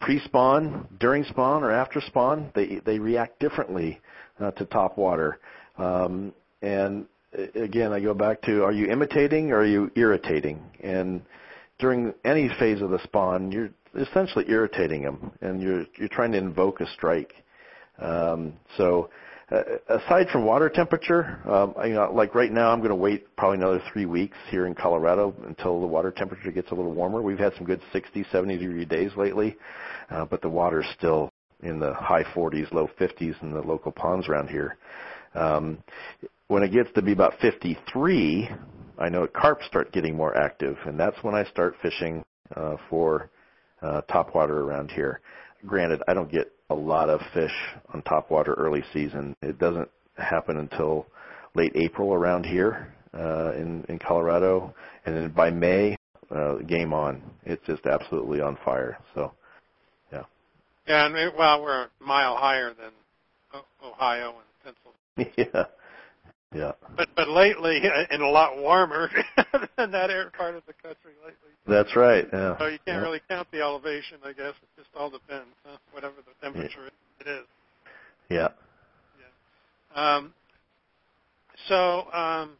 pre-spawn, during spawn, or after spawn? They they react differently uh, to top water. Um, and again, I go back to: Are you imitating or are you irritating? And during any phase of the spawn, you're essentially irritating them, and you're you're trying to invoke a strike. Um, so uh, aside from water temperature, um, you know, like right now, I'm going to wait probably another three weeks here in Colorado until the water temperature gets a little warmer. We've had some good 60, 70 degree days lately, uh, but the water's still in the high 40s, low 50s in the local ponds around here. Um, when it gets to be about 53, I know carp start getting more active, and that's when I start fishing uh, for uh, topwater around here. Granted, I don't get a lot of fish on topwater early season. It doesn't happen until late April around here uh, in in Colorado, and then by May, uh, game on. It's just absolutely on fire. So, yeah. Yeah, and well, we're a mile higher than Ohio and Pennsylvania. yeah. Yeah. But but lately, and a lot warmer than that part of the country lately. That's right. Yeah. So you can't yeah. really count the elevation, I guess. It just all depends, huh? whatever the temperature yeah. it is. Yeah. Yeah. Um, so um,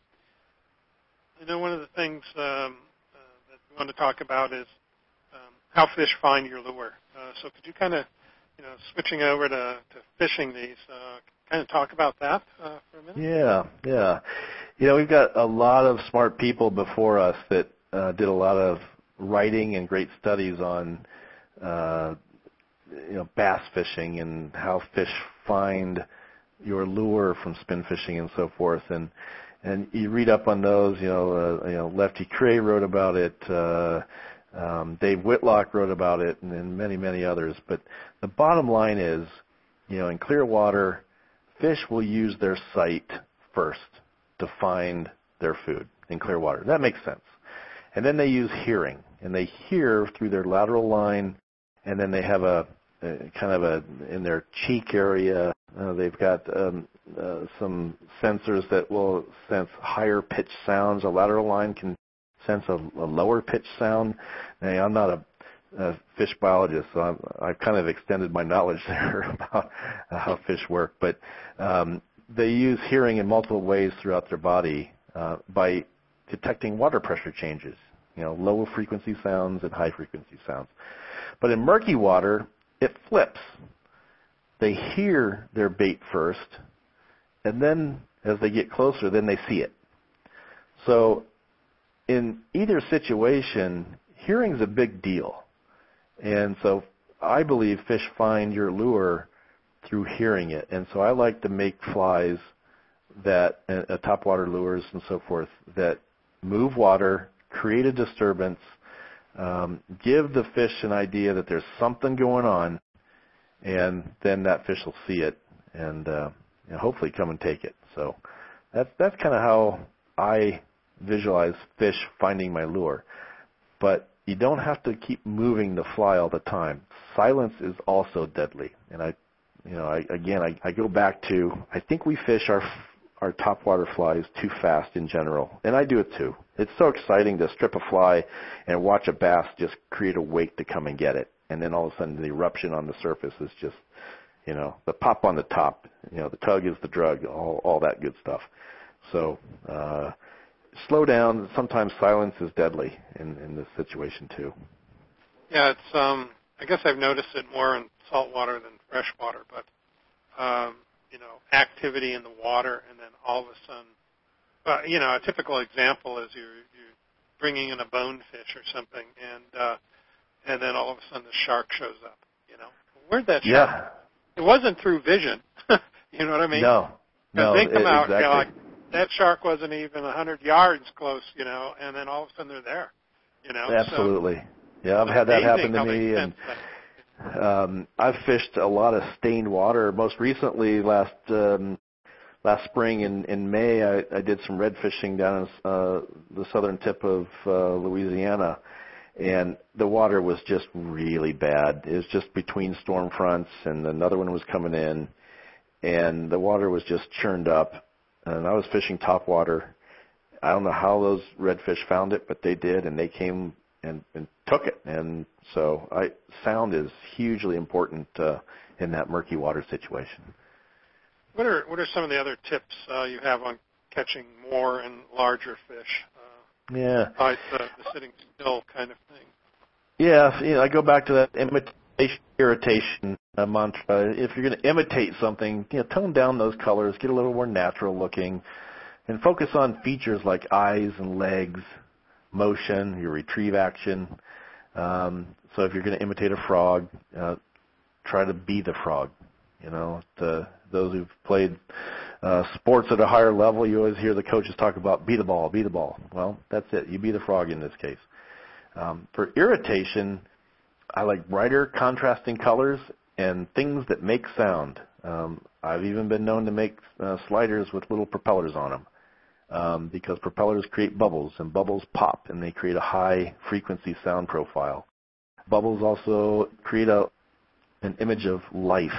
I know one of the things um, uh, that we want to talk about is um, how fish find your lure. Uh, so could you kind of, you know, switching over to, to fishing these, uh, kind of talk about that uh, for a minute? Yeah, yeah. You know, we've got a lot of smart people before us that uh, did a lot of writing and great studies on, uh, you know, bass fishing and how fish find your lure from spin fishing and so forth. And and you read up on those. You know, uh, you know, Lefty Kreh wrote about it. Uh, um, Dave Whitlock wrote about it, and, and many, many others. But the bottom line is, you know, in clear water, fish will use their sight first to find their food in clear water. That makes sense. And then they use hearing, and they hear through their lateral line, and then they have a, a kind of a in their cheek area. Uh, they've got um, uh, some sensors that will sense higher pitch sounds. A lateral line can sense a, a lower pitch sound. Now, I'm not a fish biologist, so I'm, I've kind of extended my knowledge there about how fish work. But um, they use hearing in multiple ways throughout their body uh, by detecting water pressure changes, you know, low frequency sounds and high frequency sounds. But in murky water, it flips. They hear their bait first, and then as they get closer, then they see it. So in either situation, hearing is a big deal. And so I believe fish find your lure through hearing it. And so I like to make flies that uh, topwater lures and so forth that move water, create a disturbance, um, give the fish an idea that there's something going on, and then that fish will see it and, uh, and hopefully come and take it. So that's that's kind of how I visualize fish finding my lure. But you don't have to keep moving the fly all the time. Silence is also deadly. And I, you know, I, again, I, I go back to, I think we fish our, our topwater flies too fast in general. And I do it too. It's so exciting to strip a fly and watch a bass just create a wake to come and get it. And then all of a sudden the eruption on the surface is just, you know, the pop on the top, you know, the tug is the drug, all, all that good stuff. So, uh, slow down. Sometimes silence is deadly in, in this situation too. Yeah, it's. Um, I guess I've noticed it more in salt water than fresh water, but um, you know, activity in the water, and then all of a sudden, uh, you know, a typical example is you're, you're bringing in a bonefish or something, and uh, and then all of a sudden the shark shows up. You know, where'd that shark? Yeah. It wasn't through vision. you know what I mean? No. No. They come it, out, exactly. you know, like that shark wasn't even a hundred yards close, you know, and then all of a sudden they're there, you know. Absolutely. So, yeah, I've had that happen to me, and um, I've fished a lot of stained water. Most recently, last um, last spring in in May, I, I did some red fishing down in uh, the southern tip of uh, Louisiana, and the water was just really bad. It was just between storm fronts, and another one was coming in, and the water was just churned up and I was fishing top water. I don't know how those redfish found it, but they did, and they came and, and took it. And so, I sound is hugely important uh, in that murky water situation. What are what are some of the other tips uh, you have on catching more and larger fish? Uh, yeah, besides the, the sitting still kind of thing. Yeah, you know, I go back to that imitation irritation uh, mantra. If you're going to imitate something, you know, tone down those colors, get a little more natural looking, and focus on features like eyes and legs, motion, your retrieve action. Um, so if you're going to imitate a frog, uh, try to be the frog. You know, the, those who've played uh, sports at a higher level, you always hear the coaches talk about be the ball, be the ball. Well, that's it. You be the frog in this case. Um, for irritation, I like brighter contrasting colors and things that make sound. Um, I've even been known to make uh, sliders with little propellers on them um, because propellers create bubbles and bubbles pop and they create a high frequency sound profile. Bubbles also create a an image of life,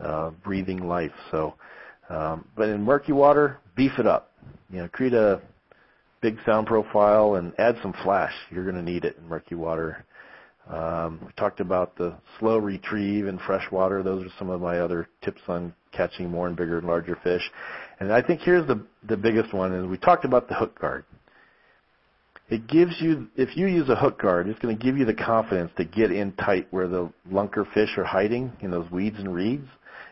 uh, breathing life. So, um, but in murky water, beef it up. You know, create a big sound profile and add some flash. You're going to need it in murky water. Um, we talked about the slow retrieve in fresh water. Those are some of my other tips on catching more and bigger and larger fish. And I think here's the the biggest one is we talked about the hook guard. It gives you if you use a hook guard, it's going to give you the confidence to get in tight where the lunker fish are hiding in those weeds and reeds.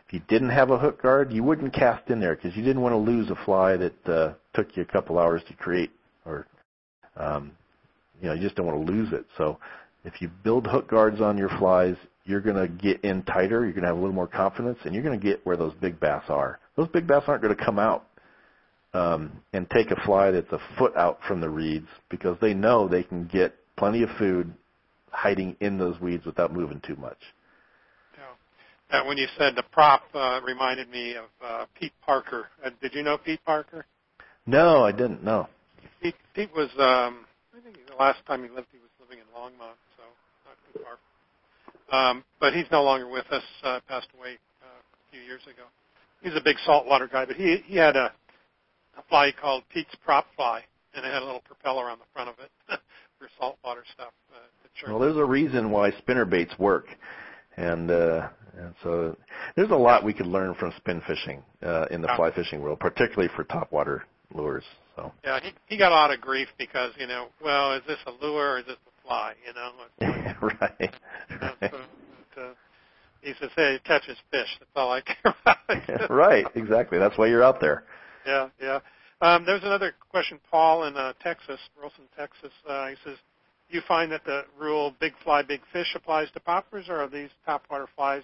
If you didn't have a hook guard, you wouldn't cast in there because you didn't want to lose a fly that uh, took you a couple hours to create, or um, you know you just don't want to lose it. So if you build hook guards on your flies, you're going to get in tighter. You're going to have a little more confidence, and you're going to get where those big bass are. Those big bass aren't going to come out um, and take a fly that's a foot out from the reeds because they know they can get plenty of food hiding in those weeds without moving too much. Yeah. Uh, when you said the prop uh, reminded me of uh, Pete Parker. Uh, did you know Pete Parker? No, I didn't. No. Pete, Pete was. Um, I think the last time he lived, he was living in Longmont, far. Um, but he's no longer with us. Uh, passed away uh, a few years ago. He's a big saltwater guy, but he he had a a fly called Pete's Prop Fly, and it had a little propeller on the front of it for saltwater stuff. Uh, sure well, there's a reason why spinner baits work, and uh, and so there's a lot we could learn from spin fishing uh, in the fly fishing world, particularly for topwater lures. So yeah, he he got a lot of grief because you know, well, is this a lure or is this a fly? You know, like, right. You know, so, but, uh, he says, "Hey, it catches fish. That's all I care about." right, exactly. That's why you're out there yeah, yeah. Um, there's another question, Paul in uh, Texas, Wilson, Texas. Uh, he says, "Do you find that the rule "big fly, big fish" applies to poppers, or are these topwater flies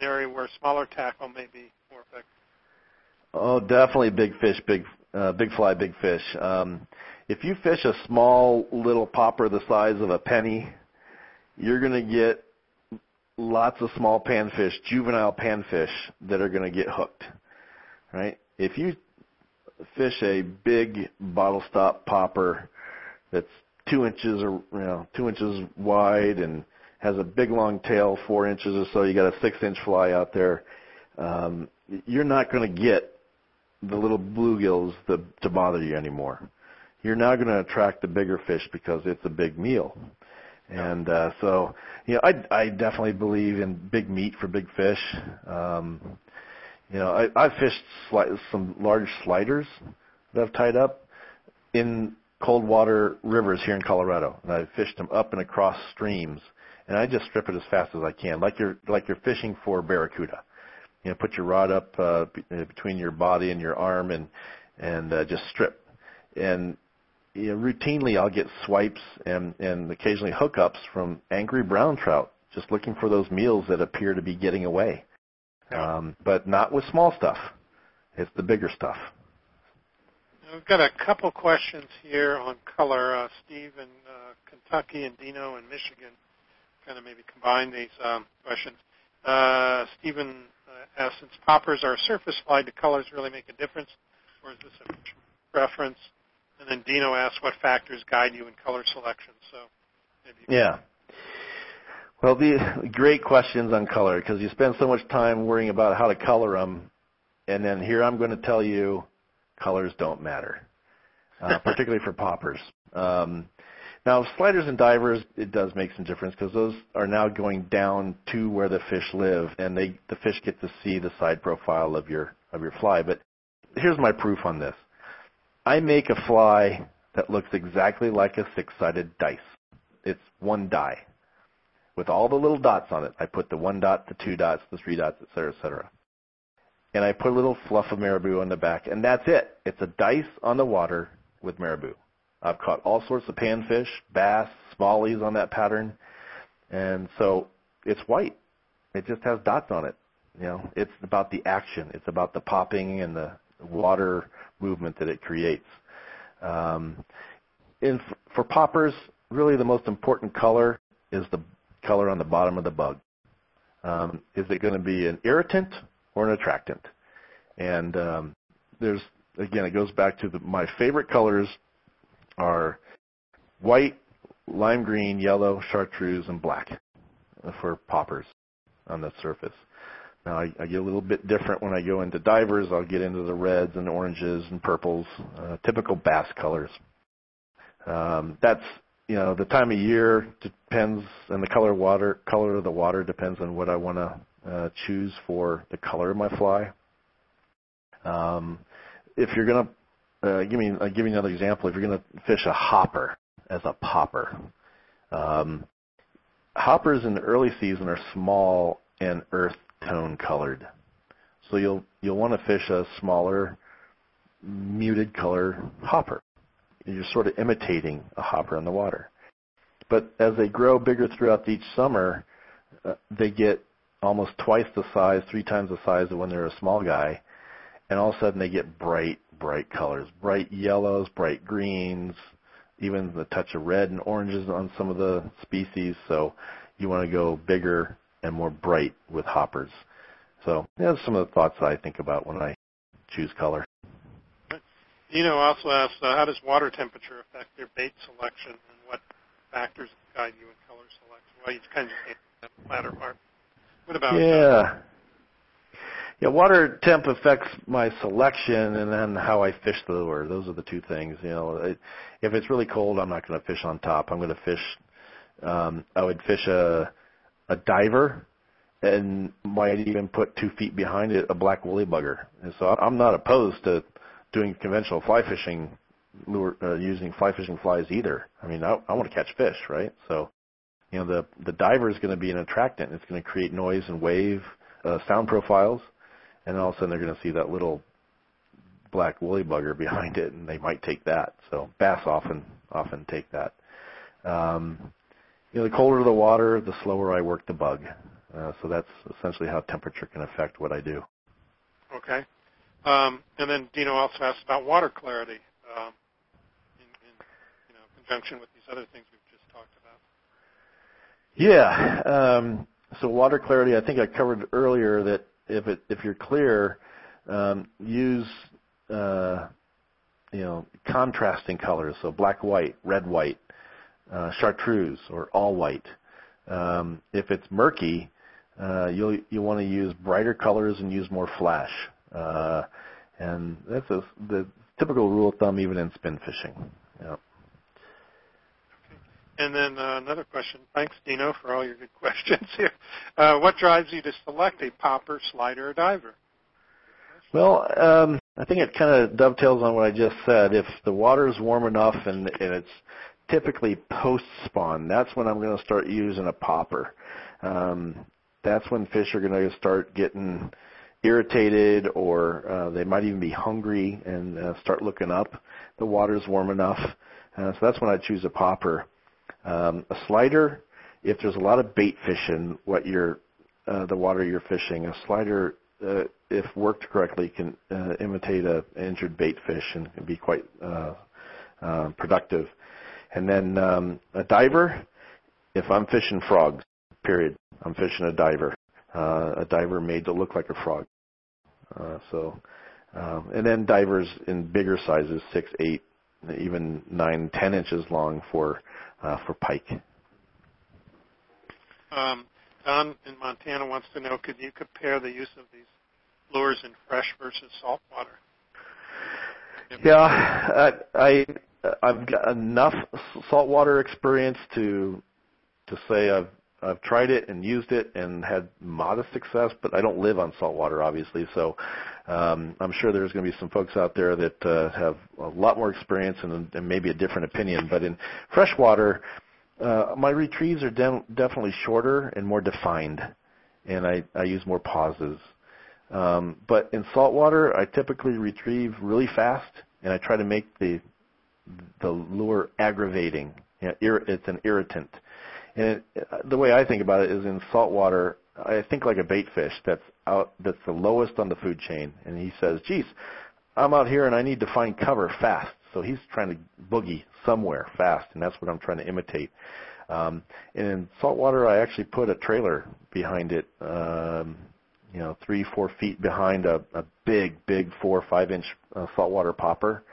an area where smaller tackle may be more effective?" Oh, definitely big fish, big uh, big fly, big fish. Um, if you fish a small little popper the size of a penny, you're going to get lots of small panfish, juvenile panfish that are going to get hooked. Right? If you fish a big bottle stop popper that's two inches or you know two inches wide and has a big long tail, four inches or so. You got a six inch fly out there. Um, you're not going to get the little bluegills to, to bother you anymore. You're now going to attract the bigger fish because it's a big meal. And uh, so, you know, I, I definitely believe in big meat for big fish. Um, you know, I, I've fished sli- some large sliders that I've tied up in cold water rivers here in Colorado, and I've fished them up and across streams, and I just strip it as fast as I can, like you're like you're fishing for barracuda. You know, put your rod up uh, b- uh, between your body and your arm, and and uh, just strip. And you know, routinely, I'll get swipes and and occasionally hookups from angry brown trout, just looking for those meals that appear to be getting away um, but not with small stuff. It's the bigger stuff. We've got a couple questions here on color. Uh, Steve in uh, Kentucky and Dino in Michigan kind of maybe combine these um, questions. Uh, Stephen uh, asks, since poppers are surface fly, do colors really make a difference, or is this a preference? And then Dino asks, what factors guide you in color selection? So maybe yeah. Well, the great questions on color because you spend so much time worrying about how to color them, and then here I'm going to tell you, colors don't matter, uh, particularly for poppers. Um, now, sliders and divers, it does make some difference because those are now going down to where the fish live, and they the fish get to see the side profile of your of your fly. But here's my proof on this: I make a fly that looks exactly like a six-sided dice. It's one die with all the little dots on it. I put the one dot, the two dots, the three dots, et cetera, et cetera. And I put a little fluff of marabou on the back, and that's it. It's a dice on the water with marabou. I've caught all sorts of panfish, bass, smallies on that pattern, and so it's white. It just has dots on it. You know, it's about the action. It's about the popping and the water movement that it creates. Um, for poppers, really the most important color is the color on the bottom of the bug. Um, is it going to be an irritant or an attractant? And um, there's again, it goes back to the, my favorite colors are white, lime green, yellow, chartreuse, and black for poppers on the surface. Now I, I get a little bit different when I go into divers. I'll get into the reds and oranges and purples, uh, typical bass colors. Um, that's you know the time of year depends, and the color water color of the water depends on what I want to uh, choose for the color of my fly. Um, if you're to uh, give me I'll give you another example. If you're to fish a hopper as a popper, um, hoppers in the early season are small and earth tone colored. So you'll you'll want to fish a smaller, muted color hopper. You're sort of imitating a hopper in the water. But as they grow bigger throughout each summer, uh, they get almost twice the size, three times the size of when they're a small guy, and all of a sudden they get bright, bright colors, bright yellows, bright greens, even the touch of red and oranges on some of the species. So you want to go bigger and more bright with hoppers. So yeah, some of the thoughts that I think about when I choose color. Dino also asks, uh, how does water temperature affect your bait selection, and what factors guide you in color selection? Well, you kind of answered that latter part. What about? Yeah. Yeah, water temp affects my selection and then how I fish the lure. Those are the two things. You know, it, if it's really cold, I'm not going to fish on top. I'm going to fish. Um, I would fish a a diver, and might even put two feet behind it a black woolly bugger. And so I'm not opposed to doing conventional fly fishing, lure, uh, using fly fishing flies either. I mean, I, I want to catch fish, right? So, you know, the the diver is going to be an attractant. It's going to create noise and wave uh, sound profiles, and all of a sudden they're going to see that little black woolly bugger behind it, and they might take that. So bass often often take that. Um, you know, the colder the water, the slower I work the bug. Uh, so that's essentially how temperature can affect what I do. Okay. Um, and then Dino also asked about water clarity um, in, in you know, conjunction with these other things we've just talked about. Yeah. Um, so water clarity, I think I covered earlier that if it if you're clear, um, use uh, you know contrasting colors, so black white, red white, uh, chartreuse or all white. Um, if it's murky, uh, you'll you want to use brighter colors and use more flash. Uh, and that's a, the typical rule of thumb even in spin fishing. Yeah. And then uh, another question. Thanks, Dino, for all your good questions here. Uh, what drives you to select a popper, slider, or diver? Well, um, I think it kind of dovetails on what I just said. If the water is warm enough and, and it's typically post spawn. That's when I'm going to start using a popper. Um, that's when fish are going to start getting irritated or uh, they might even be hungry and uh, start looking up. The water's warm enough. Uh, so that's when I choose a popper. Um, a slider, if there's a lot of bait fish in what you're, uh, the water you're fishing, a slider, uh, if worked correctly, can uh, imitate a injured bait fish and can be quite uh, uh, productive. And then um, a diver, if I'm fishing frogs, period, I'm fishing a diver. Uh, a diver made to look like a frog. Uh, so, um, and then divers in bigger sizes, six, eight, even nine, ten inches long for uh, for pike. Um, Don in Montana wants to know: Could you compare the use of these lures in fresh versus salt water? Yeah, I, I I've got enough saltwater experience to to say I've I've tried it and used it and had modest success, but I don't live on saltwater, obviously. So um, I'm sure there's going to be some folks out there that uh, have a lot more experience and, and maybe a different opinion. But in freshwater, Uh, my retrieves are de- definitely shorter and more defined, and I, I use more pauses. Um, but in saltwater, I typically retrieve really fast, and I try to make the the lure aggravating. You know, it's an irritant. And it, the way I think about it is in saltwater, I think like a bait fish that's out that's the lowest on the food chain. And he says, "Geez, I'm out here and I need to find cover fast." So he's trying to boogie somewhere fast, and that's what I'm trying to imitate. Um, and in saltwater, I actually put a trailer behind it, um, you know, three, four feet behind a, a big, big four five inch uh, saltwater popper.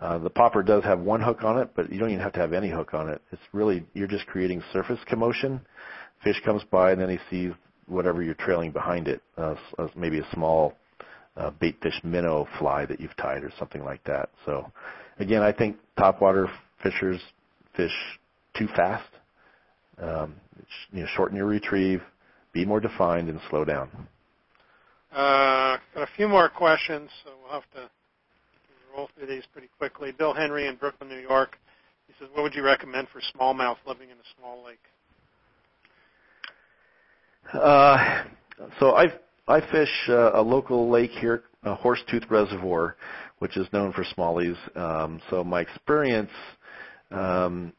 Uh, the popper does have one hook on it, but you don't even have to have any hook on it. It's really you're just creating surface commotion. Fish comes by and then he sees whatever you're trailing behind it, uh, maybe a small uh, bait fish minnow fly that you've tied or something like that. So again, I think topwater fishers fish too fast. Um, you know, shorten your retrieve, be more defined, and slow down. Uh, got a few more questions, so we'll have to roll through these pretty quickly. Bill Henry in Brooklyn, New York. He says, "What would you recommend for smallmouth living in a small lake?" Uh, so I I fish uh, a local lake here, a Horsetooth Reservoir, which is known for smallies. Um, so my experience um,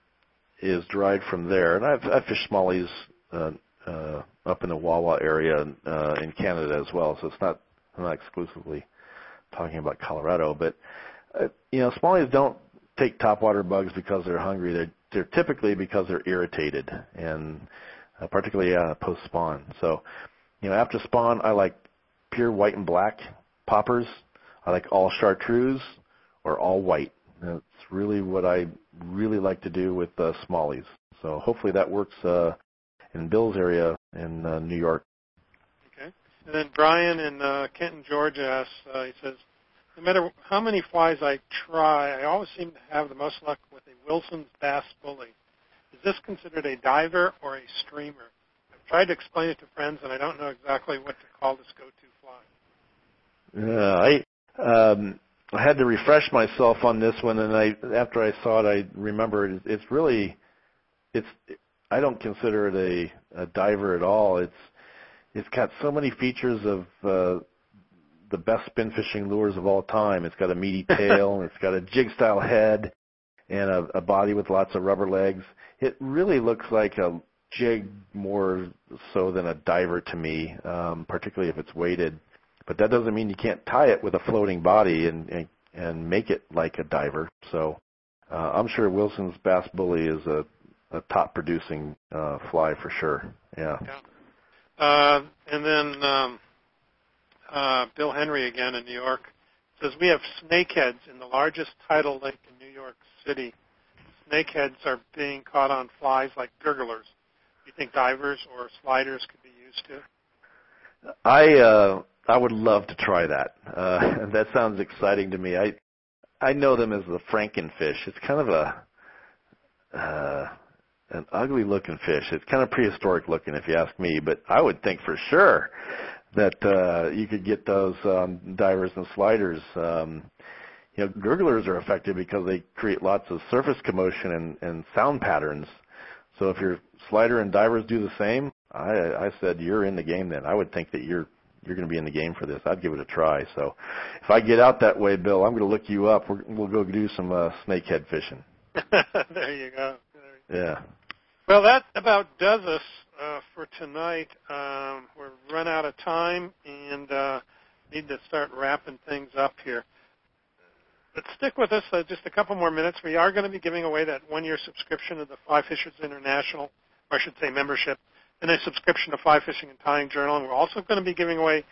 is derived from there, and I've, I've fished smallies uh, uh, up in the Wawa area uh, in Canada as well. So it's not I'm not exclusively talking about Colorado, but you know smallies don't take topwater bugs because they're hungry. They're they're typically because they're irritated, and uh, particularly uh, post spawn. So you know after spawn, I like pure white and black poppers I like all chartreuse or all white. That's really what I really like to do with uh, smallies. So hopefully that works uh, in Bill's area in uh, New York. Okay. And then Brian in uh, Kenton, Georgia asks, uh, he says, no matter how many flies I try, I always seem to have the most luck with a Wilson's Bass Bully. Is this considered a diver or a streamer? I've tried to explain it to friends, and I don't know exactly what to call this go-to fly. Yeah, I um, I had to refresh myself on this one, and I after I saw it, I remembered it's really it's I don't consider it a, a diver at all. It's it's got so many features of uh, the best spin fishing lures of all time. It's got a meaty tail, and it's got a jig style head, and a, a body with lots of rubber legs. It really looks like a jig more so than a diver to me, um, particularly if it's weighted. But that doesn't mean you can't tie it with a floating body and and, and make it like a diver. So uh, I'm sure Wilson's Bass Bully is a, a top producing uh, fly for sure. Yeah. yeah. Uh, and then um, uh, Bill Henry again in New York says we have snakeheads in the largest tidal lake in New York City. Snakeheads are being caught on flies like gurglers. Do you think divers or sliders could be used to? I uh, I would love to try that. Uh, that sounds exciting to me. I I know them as the frankenfish. It's kind of a uh, an ugly looking fish. It's kind of prehistoric looking, if you ask me. But I would think for sure that uh, you could get those um, divers and sliders. Um, you know, gurglers are effective because they create lots of surface commotion and, and sound patterns. So if your slider and divers do the same, I, I said you're in the game. Then I would think that you're you're going to be in the game for this. I'd give it a try. So if I get out that way, Bill, I'm going to look you up. We're, we'll go do some uh, snakehead fishing. there you go. There yeah. Well, that about does us uh, for tonight. Um, we're run out of time and uh, need to start wrapping things up here. But stick with us uh, just a couple more minutes. We are going to be giving away that one-year subscription to the Fly Fishers International, or I should say membership and a subscription to Fly Fishing and Tying Journal. And we're also going to be giving away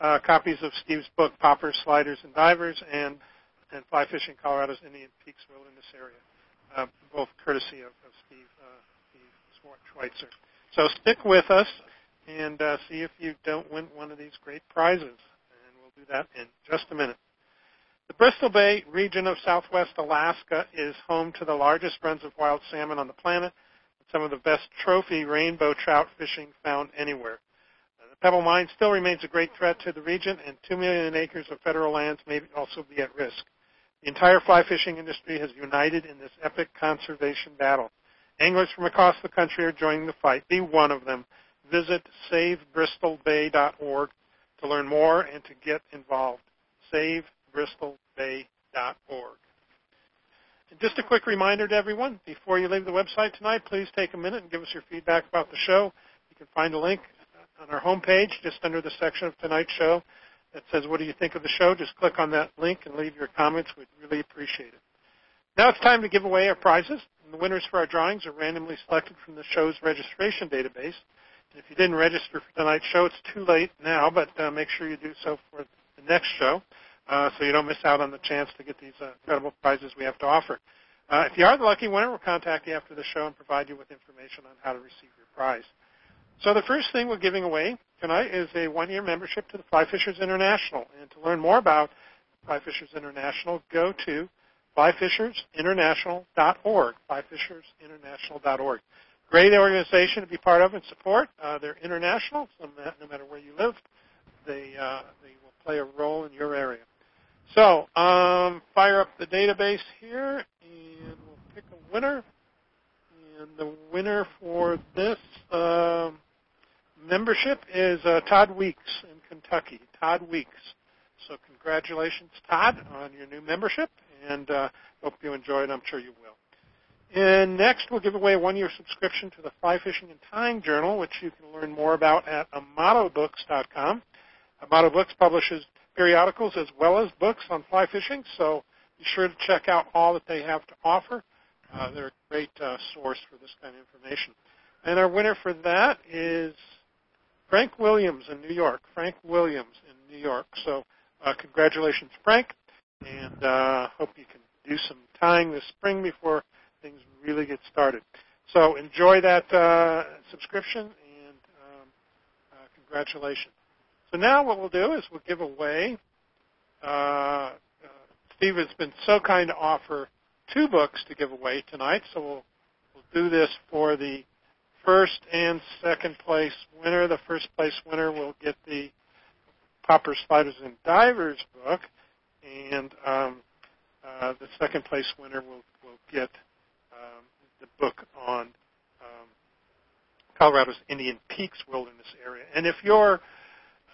uh, copies of Steve's book, Poppers, Sliders, and Divers, and, and Fly Fishing Colorado's Indian Peaks Wilderness Area, uh, both courtesy of, of Steve, uh, Steve Schweitzer. So stick with us and uh, see if you don't win one of these great prizes. And we'll do that in just a minute. The Bristol Bay region of southwest Alaska is home to the largest runs of wild salmon on the planet and some of the best trophy rainbow trout fishing found anywhere. Uh, the Pebble Mine still remains a great threat to the region, and 2 million acres of federal lands may also be at risk. The entire fly fishing industry has united in this epic conservation battle. Anglers from across the country are joining the fight. Be one of them. Visit savebristolbay.org to learn more and to get involved. savebristolbay.org. And just a quick reminder to everyone, before you leave the website tonight, please take a minute and give us your feedback about the show. You can find a link on our homepage just under the section of tonight's show that says, what do you think of the show? Just click on that link and leave your comments. We'd really appreciate it. Now it's time to give away our prizes. The winners for our drawings are randomly selected from the show's registration database. And if you didn't register for tonight's show, it's too late now, but uh, make sure you do so for the next show uh, so you don't miss out on the chance to get these uh, incredible prizes we have to offer. Uh, if you are the lucky winner, we'll contact you after the show and provide you with information on how to receive your prize. So the first thing we're giving away tonight is a one-year membership to the Fly Fishers International. And to learn more about Fly Fishers International, go to flyfishersinternational.org, flyfishersinternational.org. Great organization to be part of and support. Uh, they're international, so no matter where you live, they, uh, they will play a role in your area. So, um, fire up the database here, and we'll pick a winner. And the winner for this uh, membership is uh, Todd Weeks in Kentucky. Todd Weeks. So, congratulations, Todd, on your new membership, and uh, hope you enjoy it. I'm sure you will. And next, we'll give away a one-year subscription to the Fly Fishing and Tying Journal, which you can learn more about at amatobooks.com. Amato Books publishes periodicals as well as books on fly fishing, so be sure to check out all that they have to offer. Uh, they're a great uh, source for this kind of information. And our winner for that is Frank Williams in New York. Frank Williams in New York. So uh, congratulations, Frank, and uh, hope you can do some tying this spring before things really get started. So enjoy that uh, subscription and um, uh, congratulations. So now what we'll do is we'll give away. Uh, uh, Steve has been so kind to offer two books to give away tonight, so we'll we'll do this for the first and second place winner. The first place winner will get the Popper Sliders and Divers book, and um, uh, the second place winner will will get um, the book on um, Colorado's Indian Peaks Wilderness Area. And if you're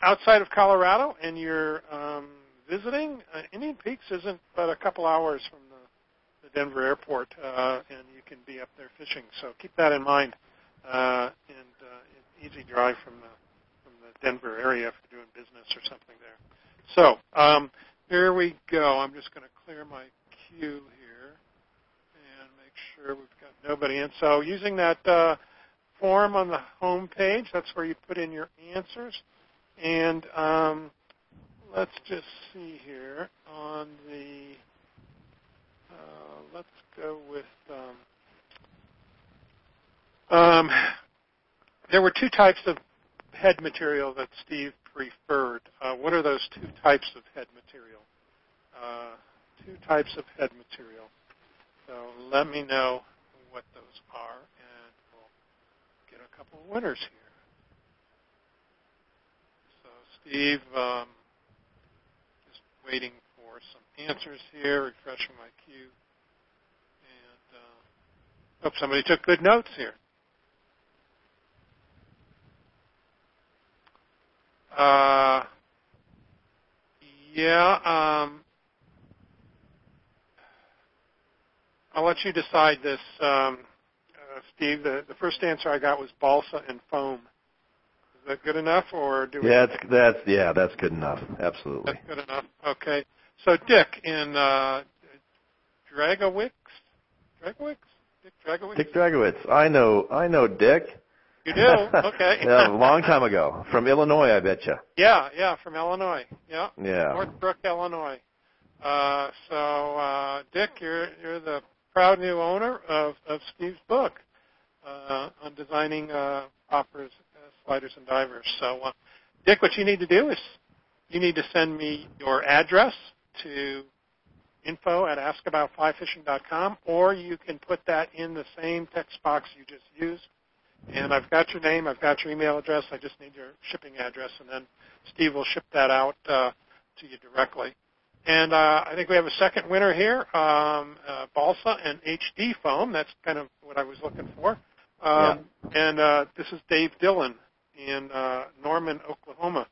outside of Colorado and you're um, visiting, uh, Indian Peaks isn't but a couple hours from the, the Denver airport, uh, and you can be up there fishing. So keep that in mind. Uh, and uh, easy drive from the from the Denver area if you're doing business or something there. So um, here we go. I'm just going to clear my queue here and make sure we've got nobody in. So using that uh, form on the home page, that's where you put in your answers. And um, let's just see here on the, uh, let's go with, um, um, there were two types of head material that Steve preferred. Uh, what are those two types of head material? Uh, two types of head material. So let me know what those are, and we'll get a couple of winners here. So Steve. Um, just waiting for some answers here, refreshing my queue. And uh, hope somebody took good notes here. Uh, yeah, um, I'll let you decide this, um, uh, Steve. The, the first answer I got was balsa and foam Is that good enough, or do we? Yeah, that's that's yeah, that's good enough. Absolutely. That's good enough. Okay. So Dick in uh, Dragowicz, Dragowicz, Dick Dragowicz. Dick Dragowicz. I know. I know Dick. You do? Okay. yeah, a long time ago, from Illinois, I bet you. Yeah, yeah, from Illinois. Yeah. Yeah. Northbrook, Illinois. Uh, so, uh, Dick, you're you're the proud new owner of of Steve's book uh, on designing uh, poppers sliders and divers. So, uh, Dick, what you need to do is you need to send me your address to info at askaboutflyfishing.com, or you can put that in the same text box you just used. And I've got your name, I've got your email address. I just need your shipping address, and then Steve will ship that out uh, to you directly. And uh, I think we have a second winner here, um, uh, Balsa and HD foam. That's kind of what I was looking for. Um, yeah. And uh, this is Dave Dillon in uh, Norman, Oklahoma.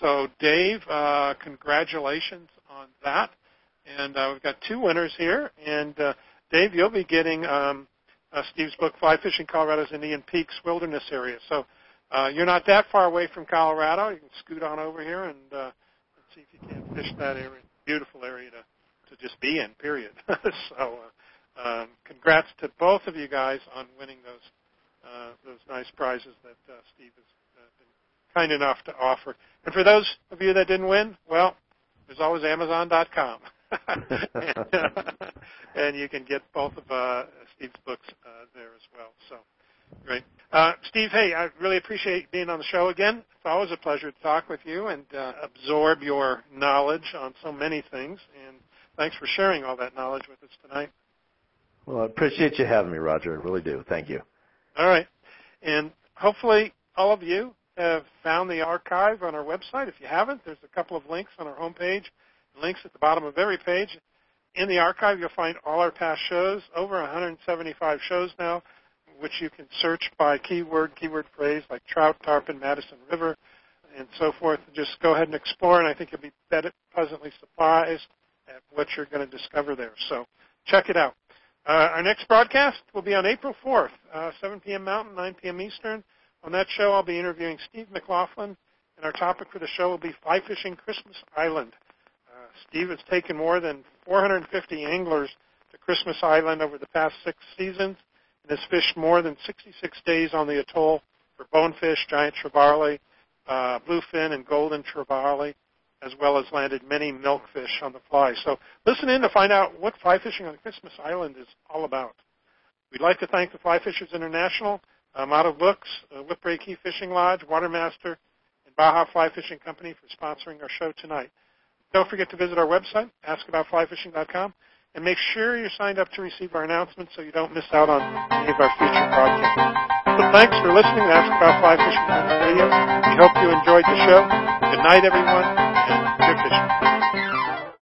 So, Dave, uh, congratulations on that. And uh, we've got two winners here. And uh, Dave, you'll be getting um, uh, Steve's book, Fly Fishing Colorado's Indian Peaks Wilderness Area. So uh, you're not that far away from Colorado. You can scoot on over here and, uh, and see if you can fish that area. Beautiful area to, to just be in, period. so uh, um, congrats to both of you guys on winning those uh, those nice prizes that uh, Steve has uh, been kind enough to offer. And for those of you that didn't win, well, there's always Amazon.com. and, uh, and you can get both of uh, Steve's books uh, there as well. So, great. Uh, Steve, hey, I really appreciate being on the show again. It's always a pleasure to talk with you and uh, absorb your knowledge on so many things. And thanks for sharing all that knowledge with us tonight. Well, I appreciate you having me, Roger. I really do. Thank you. All right. And hopefully all of you have found the archive on our website. If you haven't, there's a couple of links on our homepage, links at the bottom of every page. In the archive, you'll find all our past shows, over 175 shows now, which you can search by keyword, keyword phrase like trout, tarpon, Madison River, and so forth. Just go ahead and explore, and I think you'll be pleasantly surprised at what you're going to discover there. So check it out. Uh, our next broadcast will be on April 4th, uh, 7 p.m. Mountain, 9 p.m. Eastern. On that show, I'll be interviewing Steve McLaughlin, and our topic for the show will be fly fishing Christmas Island. Steve has taken more than 450 anglers to Christmas Island over the past six seasons and has fished more than 66 days on the atoll for bonefish, giant trevally, uh, bluefin, and golden trevally, as well as landed many milkfish on the fly. So listen in to find out what fly fishing on Christmas Island is all about. We'd like to thank the Fly Fishers International, um, Amato Books, uh, Whipray Caye Fishing Lodge, Watermaster, and Baja Fly Fishing Company for sponsoring our show tonight. Don't forget to visit our website, askaboutflyfishing.com, and make sure you're signed up to receive our announcements so you don't miss out on any of our future broadcasts. So thanks for listening to Ask About Fly Fishing Radio. We hope you enjoyed the show. Good night, everyone,